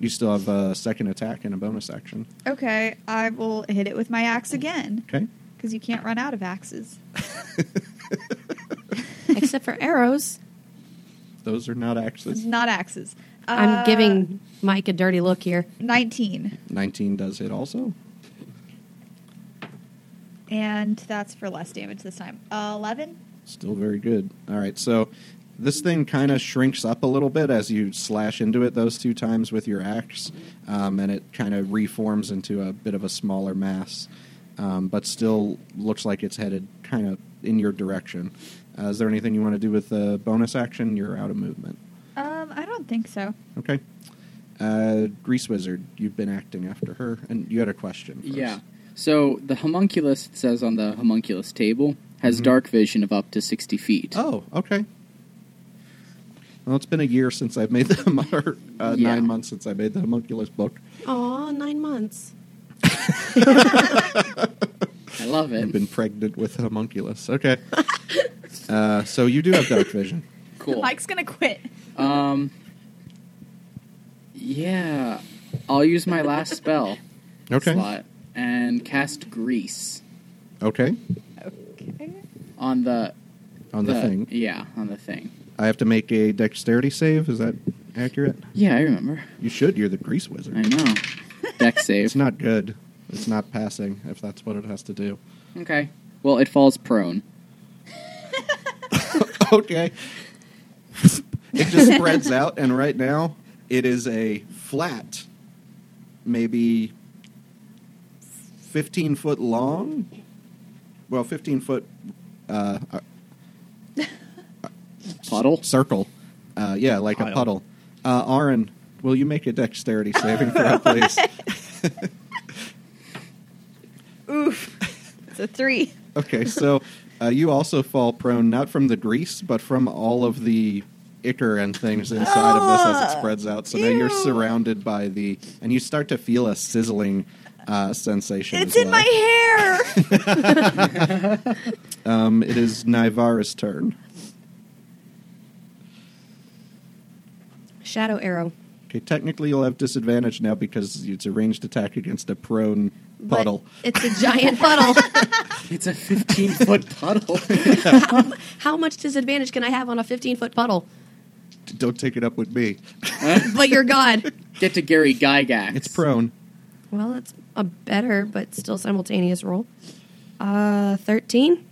you still have a second attack and a bonus action. Okay, I will hit it with my axe again Okay. because you can't run out of axes. Except for arrows. Those are not axes. not axes. I'm Uh, giving Mike a dirty look here. nineteen. 19 does hit also. And that's for less damage this time. Uh, 11? Still very good. All right, so this thing kind of shrinks up a little bit as you slash into it those two times with your axe, um, and it kind of reforms into a bit of a smaller mass, um, but still looks like it's headed kind of in your direction. Uh, is there anything you want to do with the bonus action? You're out of movement. Um, I don't think so. Okay. Uh, Grease Wizard, you've been acting after her, and you had a question. first. Yeah. So the homunculus it says on the homunculus table has Mhm. dark vision of up to sixty feet. Oh, okay. Well, it's been a year since I've made the or, uh, Yeah. nine months since I made the homunculus book. Aw, nine months. I love it. I've been pregnant with homunculus. Okay. uh, so you do have dark vision. cool. Mike's gonna quit. Um. Yeah, I'll use my last spell Okay. slot and cast grease Okay. Okay. On the On the, thing, Yeah, on the thing. I have to make a dexterity save. Is that accurate? Yeah, I remember. You should. You're the grease wizard. I know. Deck save. It's not good. It's not passing. If that's what it has to do. Okay. Well, it falls prone. okay. it just spreads out, and right now it is a flat, maybe 15 foot long. Well, 15 foot uh, Puddle. circle. Uh, yeah, like a puddle. Uh, Aaron, will you make a dexterity saving throw, please? Oof. It's a three. Okay, so uh, you also fall prone, not from the grease, but from all of the ichor and things inside of this as it spreads out. So now you're surrounded by the, and you start to feel a sizzling uh, sensation. It's in well. my hair. Um, it is Nivara's turn. Shadow arrow. Okay, technically you'll have disadvantage now because it's a ranged attack against a prone But puddle. It's a giant puddle. It's a 15 foot puddle. How much disadvantage can I have on a 15 foot puddle? Don't take it up with me. But you're God. Get to Gary Gygax. It's prone. Well, it's a better but still simultaneous roll. Uh, 13?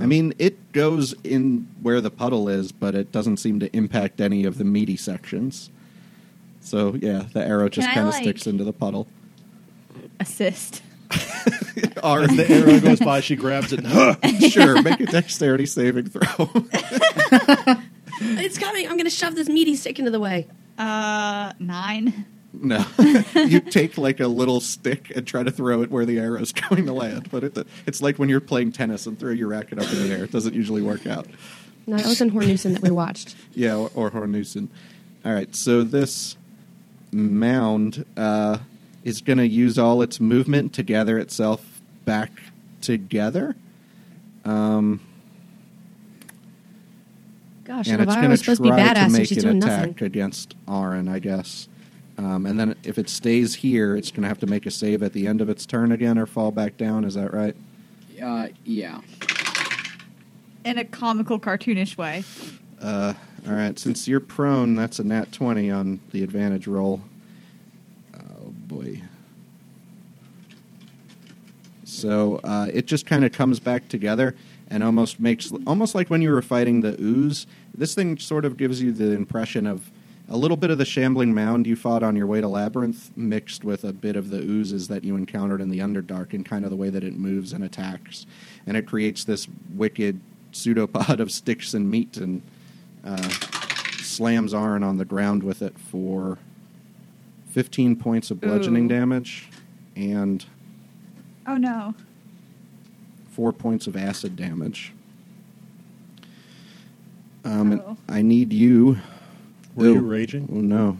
I mean, it goes in where the puddle is, but it doesn't seem to impact any of the meaty sections. So yeah, the arrow just Can I, kind of like- sticks into the puddle. Assist. Or As the arrow goes by, she grabs it. And, huh! sure, make a dexterity saving throw. It's coming. I'm going to shove this meaty stick into the way. Uh, nine. No, you take like a little stick and try to throw it where the arrow is going to land. But it, it's like when you're playing tennis and throw your racket up in the air. It doesn't usually work out. No, that was in Hornusen that we watched. Yeah, or, or Hornusen. All right, so this mound uh, is going to use all its movement to gather itself back together. Um, Gosh, and it's Navarro going was to supposed to be try to badass and make she's an doing attack nothing. against Aaron, I guess. Um, and then if it stays here, it's going to have to make a save at the end of its turn again or fall back down. Is that right? Uh, yeah. In a comical, cartoonish way. Uh, all right, since you're prone, that's a nat 20 on the advantage roll. Oh, boy. So uh, it just kind of comes back together and almost makes, almost like when you were fighting the ooze. This thing sort of gives you the impression of a little bit of the shambling mound you fought on your way to Labyrinth mixed with a bit of the oozes that you encountered in the Underdark and kind of the way that it moves and attacks. And it creates this wicked pseudopod of sticks and meat and uh, slams Arn on the ground with it for 15 points of bludgeoning Ooh. damage and Oh no. four points of acid damage. Um, Oh. I need you. Were you Oh. raging? Oh no,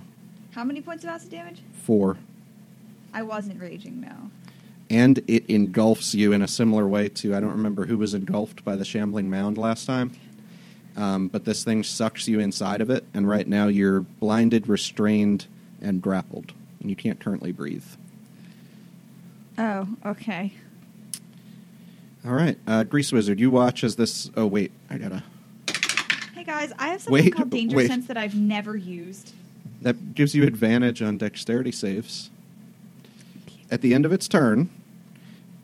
How many points of acid damage? four. I wasn't raging, no. And it engulfs you in a similar way to I don't remember who was engulfed by the shambling mound last time. Um, but this thing sucks you inside of it, and right now you're blinded, restrained, and grappled, and you can't currently breathe. Oh, okay. All right, uh, Grease Wizard, you watch as this. Oh wait, I gotta. Guys, I have something Wait, called Danger wait. Sense that I've never used. That gives you advantage on dexterity saves. At the end of its turn,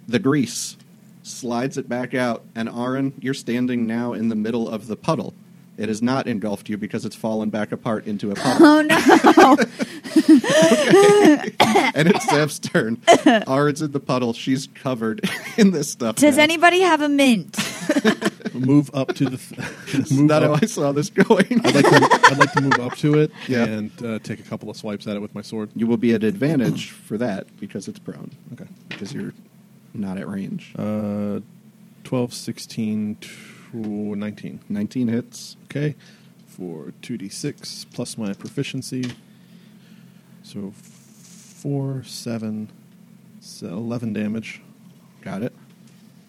the grease slides it back out, and Aaron, you're standing now in the middle of the puddle. It has not engulfed you because it's fallen back apart into a puddle. Oh no! and it's Zev's turn. Ard's in the puddle. She's covered in this stuff. Does now. anybody have a mint? Move up to the. Th- That's move not how. I saw this going. I'd like to. I'd like to move up to it Yeah. and uh, take a couple of swipes at it with my sword. You will be at advantage for that because it's prone. Okay. Because you're not at range. Uh, 12, 16, to 19. 19 hits. Okay. For 2d6 plus my proficiency. So 4, 7, so 11 damage. Got it.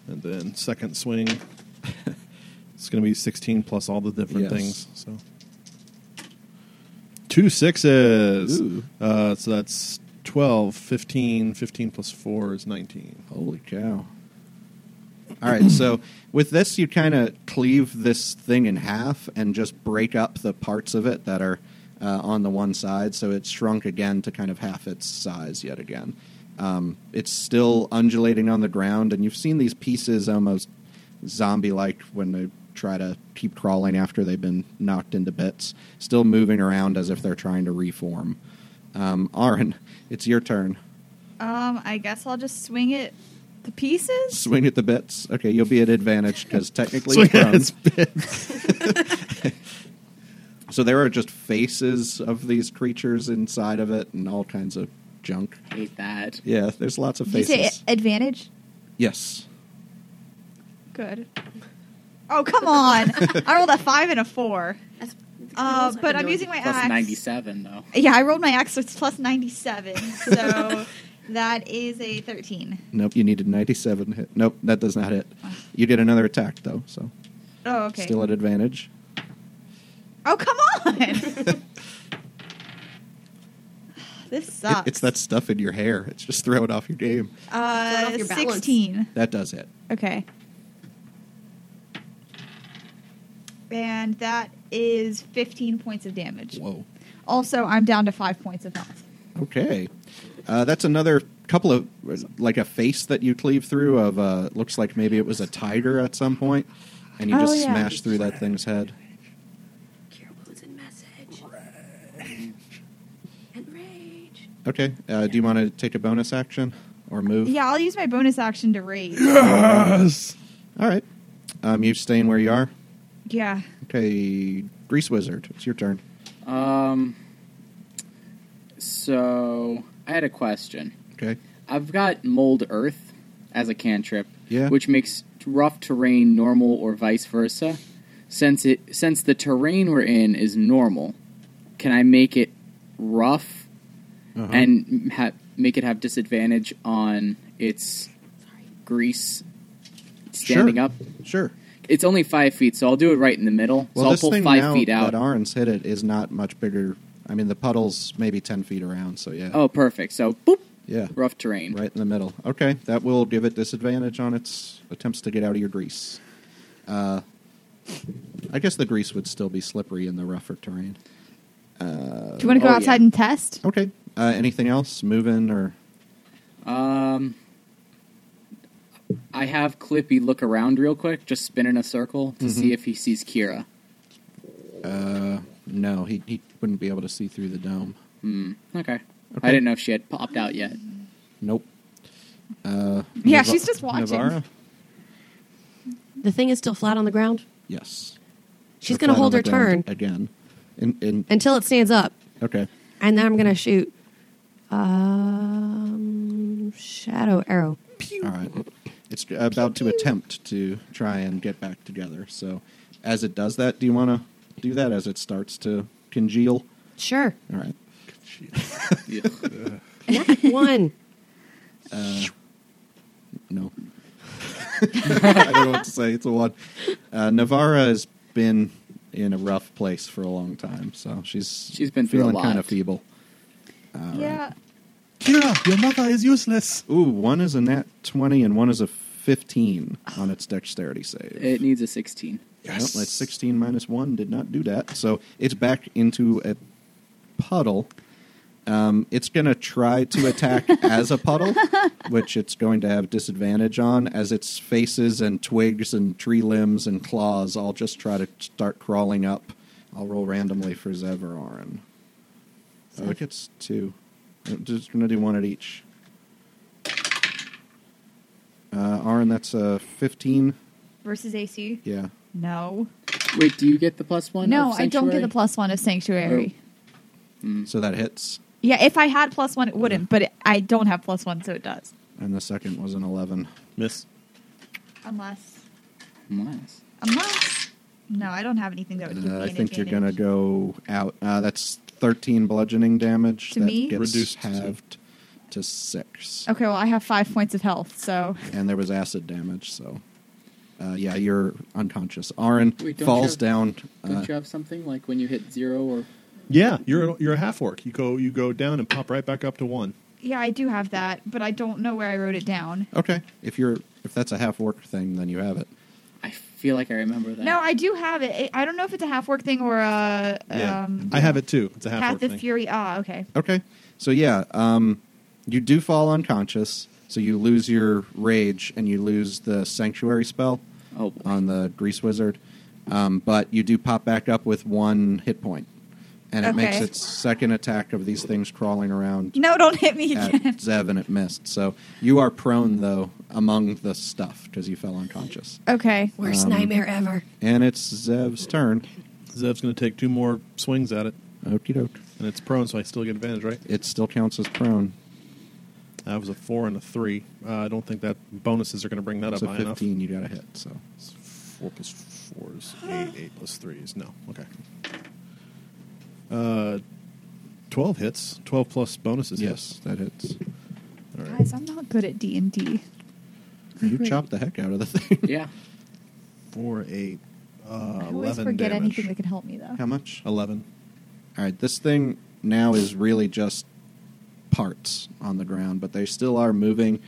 And then second swing, it's going to be 16 plus all the different Yes. things. So two sixes. Uh, so that's 12, 15. 15 plus 4 is 19. Holy cow. All right, so with this, you kind of cleave this thing in half and just break up the parts of it that are uh, on the one side, so it's shrunk again to kind of half its size yet again. Um, it's still undulating on the ground, and you've seen these pieces almost zombie like when they try to keep crawling after they've been knocked into bits, still moving around as if they're trying to reform. Um, Aaron, it's your turn. Um, I guess I'll just swing it to pieces. Swing at the bits. Okay, you'll be at advantage because technically Swing you're at its bits. So there are just faces of these creatures inside of it and all kinds of junk. Hate that. Yeah, there's lots of Did you faces. say advantage? yes. Good. Oh come on! I rolled a five and a four. That's, Uh, but I'm using my Plus axe. 97, though. Yeah, I rolled my axe, so it's plus ninety-seven. So that is a thirteen. Nope, you needed 97 hit. Nope, that does not hit. You get another attack though, so Oh, okay. still at advantage. Oh come on! this It- sucks. it's that stuff in your hair. It's just throwing off your game. Uh, off your balance. sixteen. That does hit. Okay. And that is 15 points of damage. Whoa. Also, I'm down to 5 points of health. Okay. Uh, that's another couple of like a face that you cleave through of uh looks like maybe it was a tiger at some point and you Oh, just yeah. smash through that thing's head. Cure wounds and message. And rage. Okay. Uh, do you want to take a bonus action or move? Yeah, I'll use my bonus action to raise. Yes. All right. Um, you staying where you are? Yeah. Okay. Grease Wizard, it's your turn. Um. So I had a question. Okay. I've got mold earth as a cantrip, Yeah. which makes rough terrain normal or vice versa. Since it since the terrain we're in is normal, can I make it rough Uh-huh. and ha- make it have disadvantage on its grease standing Sure. up? Sure. It's only five feet, so I'll do it right in the middle. Well, so I'll this pull thing five now feet out. that Aaron's hit it is not much bigger. I mean, the puddle's maybe 10 feet around, so yeah. Oh, perfect. So boop, Yeah. rough terrain. Right in the middle. Okay, that will give it disadvantage on its attempts to get out of your grease. Uh, I guess the grease would still be slippery in the rougher terrain. Do you want to go oh, outside yeah. and test? Okay. Uh, anything else? Moving or Um, I have Clippy look around real quick, just spin in a circle to Mm-hmm. see if he sees Kira. uh, no? He he wouldn't be able to see through the dome. Hmm. Okay. Okay. I didn't know if she had popped out yet. Nope. Uh, Yeah, Nava- she's just watching. Navara? The thing is still flat on the ground Yes. She's gonna hold her turn. again. In, in, until it stands up, okay. and then I'm gonna shoot. Um, shadow arrow. All right. It's about to attempt to try and get back together. So, as it does that, do you want to do that as it starts to congeal? Sure. All right. Ugh. Nat one. No. I don't know what to say. It's a one. Uh, Navarra has been in a rough place for a long time, so she's She's been through a feeling lot. kind of feeble. All right. Yeah. Kira, your mother is useless. Ooh, one is a nat twenty and one is a fifteen on its dexterity save. It needs a 16. Yes. Nope, that's 16 minus 1 did not do that. So it's back into a puddle. Um, it's going to try to attack as a puddle, which it's going to have disadvantage on, as its faces and twigs and tree limbs and claws all just try to start crawling up. I'll roll randomly for Zev or Aaron. Oh, it two. I'm just going to do one at each. Uh, Aaron, that's a 15. Versus AC. Yeah. No. Wait, do you get the plus one? No, of I don't get the plus one of sanctuary. So that hits. Yeah, if I had plus one, it wouldn't, but it, I don't have plus one, so it does. And the second was an 11. Miss. Unless, Nice. unless, no, I don't have anything that would give Uh, me I an think you're going to go out. Uh, that's 13 bludgeoning damage. To that me? Gets Reduced to- halved to 6. Okay, well, I have five points of health, so And there was acid damage, so. Uh, yeah, you're unconscious. Aaron Wait, don't falls you down. Don't Uh, you have something like when you hit zero or Yeah, you're a, you're a half orc. You go you go down and pop right back up to one. yeah, I do have that, but I don't know where I wrote it down. okay, if you're if that's a half orc thing, then you have it. I feel like I remember that. No, I do have it. I- I don't know if it's a half orc thing or a Yeah, um, I have it too. It's a half orc. Path orc of thing. Fury. Ah, okay. Okay, so yeah, um, you do fall unconscious, so you lose your rage and you lose the sanctuary spell. Oh, boy. on the grease wizard, um, but you do pop back up with one hit point, and it makes its second attack of these things crawling around No, don't hit me at again. Zev, and it missed. So you are prone though among the stuff because you fell unconscious, okay. Worst Um, nightmare ever. and it's Zev's turn. Zev's going to take two more swings at it, Okie doke. and it's prone, so I still get advantage, right? It still counts as prone. That was a four and a three. Uh, I don't think that bonuses are going to bring that It's up a high enough. fifteen. You got to hit. So It's Four plus four is eight. Eight plus three is no. Okay. Uh, twelve hits. Twelve plus bonuses. yes, that hits. hits. All right. Guys, I'm not good at D and D. You chopped the heck out of the thing. yeah. Four, eight, uh, I always eleven forget damage. anything that can help me though. How much? Eleven. All right, this thing now is really just parts on the ground, but they still are moving.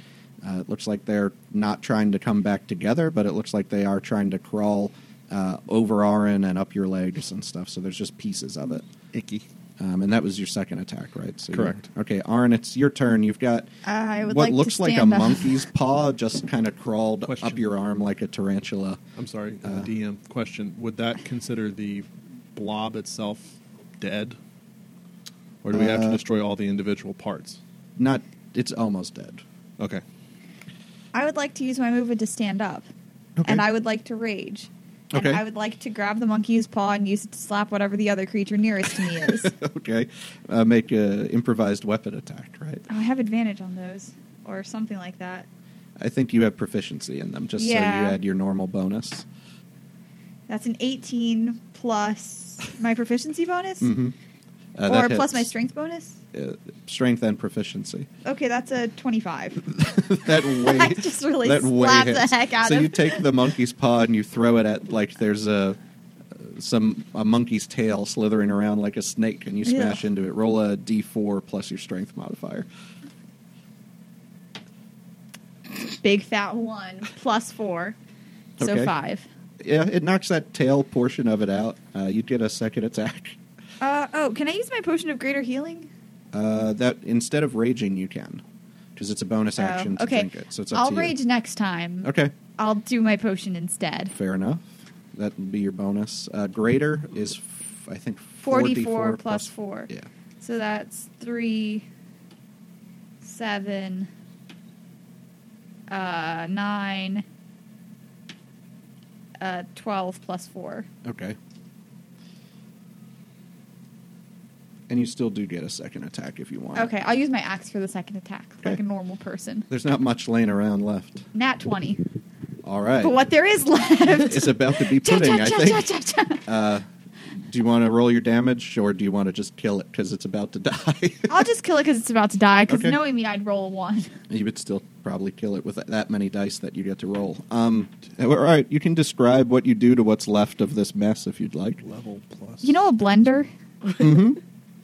Uh, it looks like they're not trying to come back together, but it looks like they are trying to crawl uh, over Aaron and up your legs and stuff. So there's just pieces of it. Icky. Um, and that was your second attack, right? So Correct. Okay, Aaron, it's your turn. You've got I would what like to looks like a stand up. monkey's paw just kind of crawled Question. up your arm like a tarantula. I'm sorry, uh, Uh, DM. Question: Would that consider the blob itself dead, or do we have to Uh, destroy all the individual parts? Not, it's almost dead. Okay. I would like to use my movement to stand up, Okay. and I would like to rage. And Okay. I would like to grab the monkey's paw and use it to slap whatever the other creature nearest to me is. oh, okay, uh, make an improvised weapon attack, right? I have advantage on those, or something like that. I think you have proficiency in them, just so you add your normal bonus. That's an 18 plus my proficiency bonus, Mm-hmm. Uh, or plus my strength bonus. Uh, strength and proficiency. Okay, that's a 25. that way, I just really that slapped the heck out so of you take the monkey's paw and you throw it at like there's a some a monkey's tail slithering around like a snake, and you Yeah. smash into it. Roll a d4 plus your strength modifier. Big fat one plus four, so Okay. five. Yeah, it knocks that tail portion of it out. Uh, you get a second attack. Uh, oh, can I use my potion of greater healing? Uh, that instead of raging, you can because it's a bonus Oh, action to drink it. So it's up I'll to you. rage next time. Okay, I'll do my potion instead. fair enough. That would be your bonus. Uh, greater is, f- I think, 44 4d4 plus 4. Yeah. So that's 3, 7, uh, 9, uh, 12 plus 4. Okay. And you still do get a second attack if you want. Okay, I'll use my axe for the second attack, like a normal person. There's not much laying around left. Nat 20. All right. But what there is left. It's about to be pudding, I think. think. Uh, do you want to roll your damage, or do you want to just kill it because it's about to die? I'll just kill it because it's about to die, because Okay. knowing me, I'd roll a 1. you would still probably kill it with that many dice that you get to roll. Um, all right, you can describe what you do to what's left of this mess if you'd like. Level plus. You know a blender? Mm-hmm.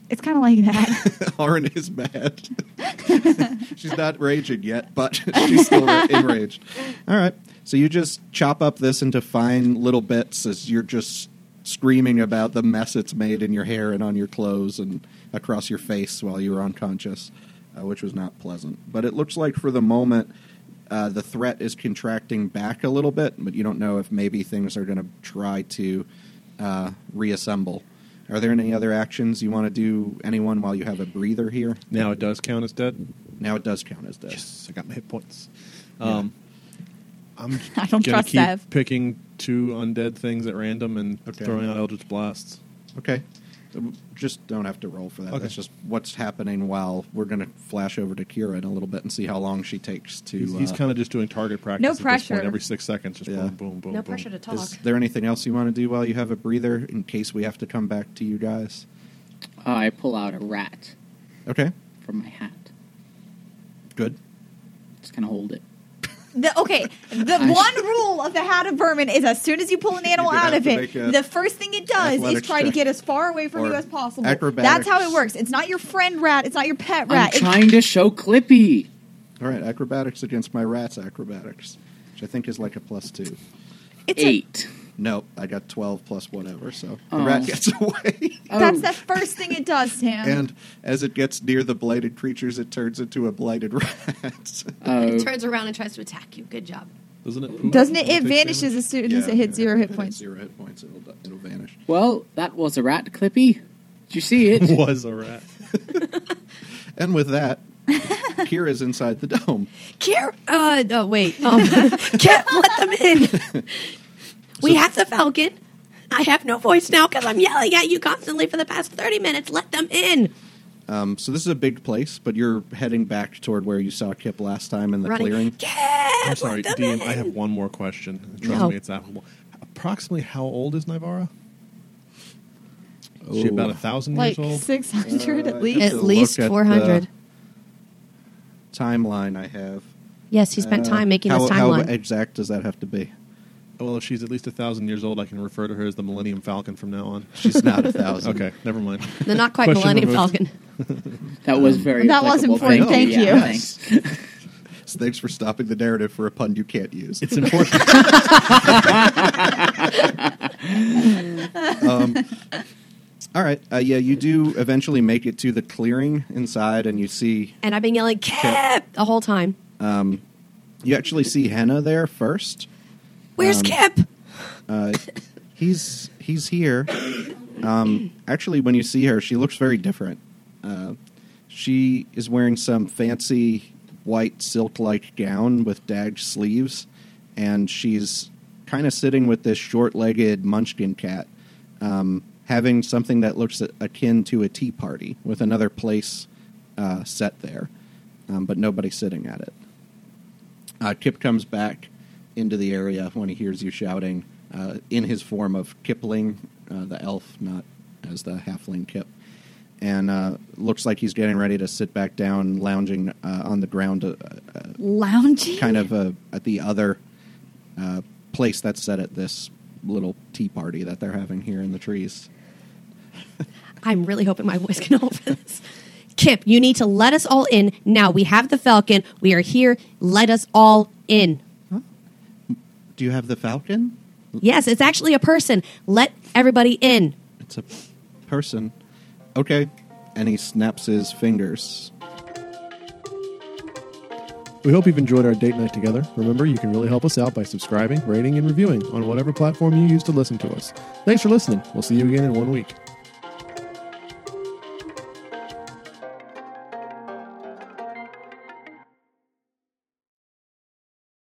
It's kind of like that. Arn is mad. she's not raging yet, but she's still enraged. All right. So you just chop up this into fine little bits as you're just screaming about the mess it's made in your hair and on your clothes and across your face while you were unconscious, uh, which was not pleasant. But it looks like for the moment, uh, the threat is contracting back a little bit, but you don't know if maybe things are going to try to uh, reassemble. Are there any other actions you want to do, anyone, while you have a breather here? Now it does count as dead. Now it does count as dead. Yes, I got my hit points. Um, I'm I don't gonna trust keep Sev. picking two undead things at random and Okay. throwing out Eldritch blasts. Okay. So just don't have to roll for that. Okay. That's just what's happening while we're going to flash over to Kira in a little bit and see how long she takes to. He's, he's uh, kind of just doing target practice. No at this pressure. point, every six seconds. Just Yeah. boom, boom, boom. No boom. pressure to talk. Is there anything else you want to do while you have a breather in case we have to come back to you guys? Uh, I pull out a rat Okay. from my hat. Good. Just kind of hold it. The, okay, the I- one rule of the hat of vermin is as soon as you pull an animal out of it, the first thing it does is athletics try to get as far away from Or you as possible. acrobatics. That's how it works. It's not your friend rat. It's not your pet rat. I'm rat. It- trying to show Clippy. All right. Acrobatics against my rat's acrobatics, which I think is like a plus two. it's a- Eight. Nope. I got 12 plus whatever, so the Oh. rat gets away. that's Oh. the first thing it does, Sam. and as it gets near the blighted creatures, it turns into a blighted rat. Oh, It turns around and tries to attack you. Good job. Doesn't it? poop Doesn't it? when It takes vanishes damage? as soon as it hits zero hit points. Zero hit points. It'll, it'll vanish. well, that was a rat, Clippy. Did you see it? Was a rat. And with that, Kira's inside the dome. Kier, uh, no, wait. Um, Kip, let them in. We have the Falcon. I have no voice now because I'm yelling at you constantly for the past 30 minutes. Let them in. Um, so this is a big place, but you're heading back toward where you saw Kip last time in the Running. clearing. Kip, I'm sorry, Dean. in. I have one more question. Trust No. me, it's applicable. Approximately how old is Nivara? Is she Oh. about a thousand like years old? 600 Uh, at least. At least 400. Timeline I have. Yes, he spent Uh, time making how, this How timeline. exact does that have to be? Well, if she's at least a thousand years old, I can refer to her as the Millennium Falcon from now on. She's not a thousand. Okay, never mind. the not quite Question Millennium removed. Falcon. That was very. That was important. Thank Yeah, you. thanks. So thanks for stopping the narrative for a pun you can't use. It's important. um, all right. Uh, yeah, you do eventually make it to the clearing inside, and you see And I've been yelling, Kip, the whole time. um, you actually see Henna there first. Where's Um, Kip? Uh, he's he's here. Um, actually, when you see her, she looks very different. Uh, she is wearing some fancy white silk-like gown with dagged sleeves, and she's kind of sitting with this short-legged Munchkin cat, um, having something that looks akin to a tea party with another place uh, set there, um, but nobody sitting at it. Uh, Kip comes back into the area when he hears you shouting uh, in his form of Kipling, uh, the elf, not as the halfling Kip. And uh, looks like he's getting ready to sit back down, lounging uh, on the ground, uh, uh, Lounging? kind of uh, at the other uh, place that's set at this little tea party that they're having here in the trees. I'm really hoping my voice can hold this. Kip, you need to let us all in. Now we have the Falcon. We are here. Let us all in. Do you have the falcon? Yes, it's actually a person. Let everybody in. It's a person. Okay. And he snaps his fingers. we hope you've enjoyed our date night together. Remember, you can really help us out by subscribing, rating, and reviewing on whatever platform you use to listen to us. Thanks for listening. We'll see you again in one week.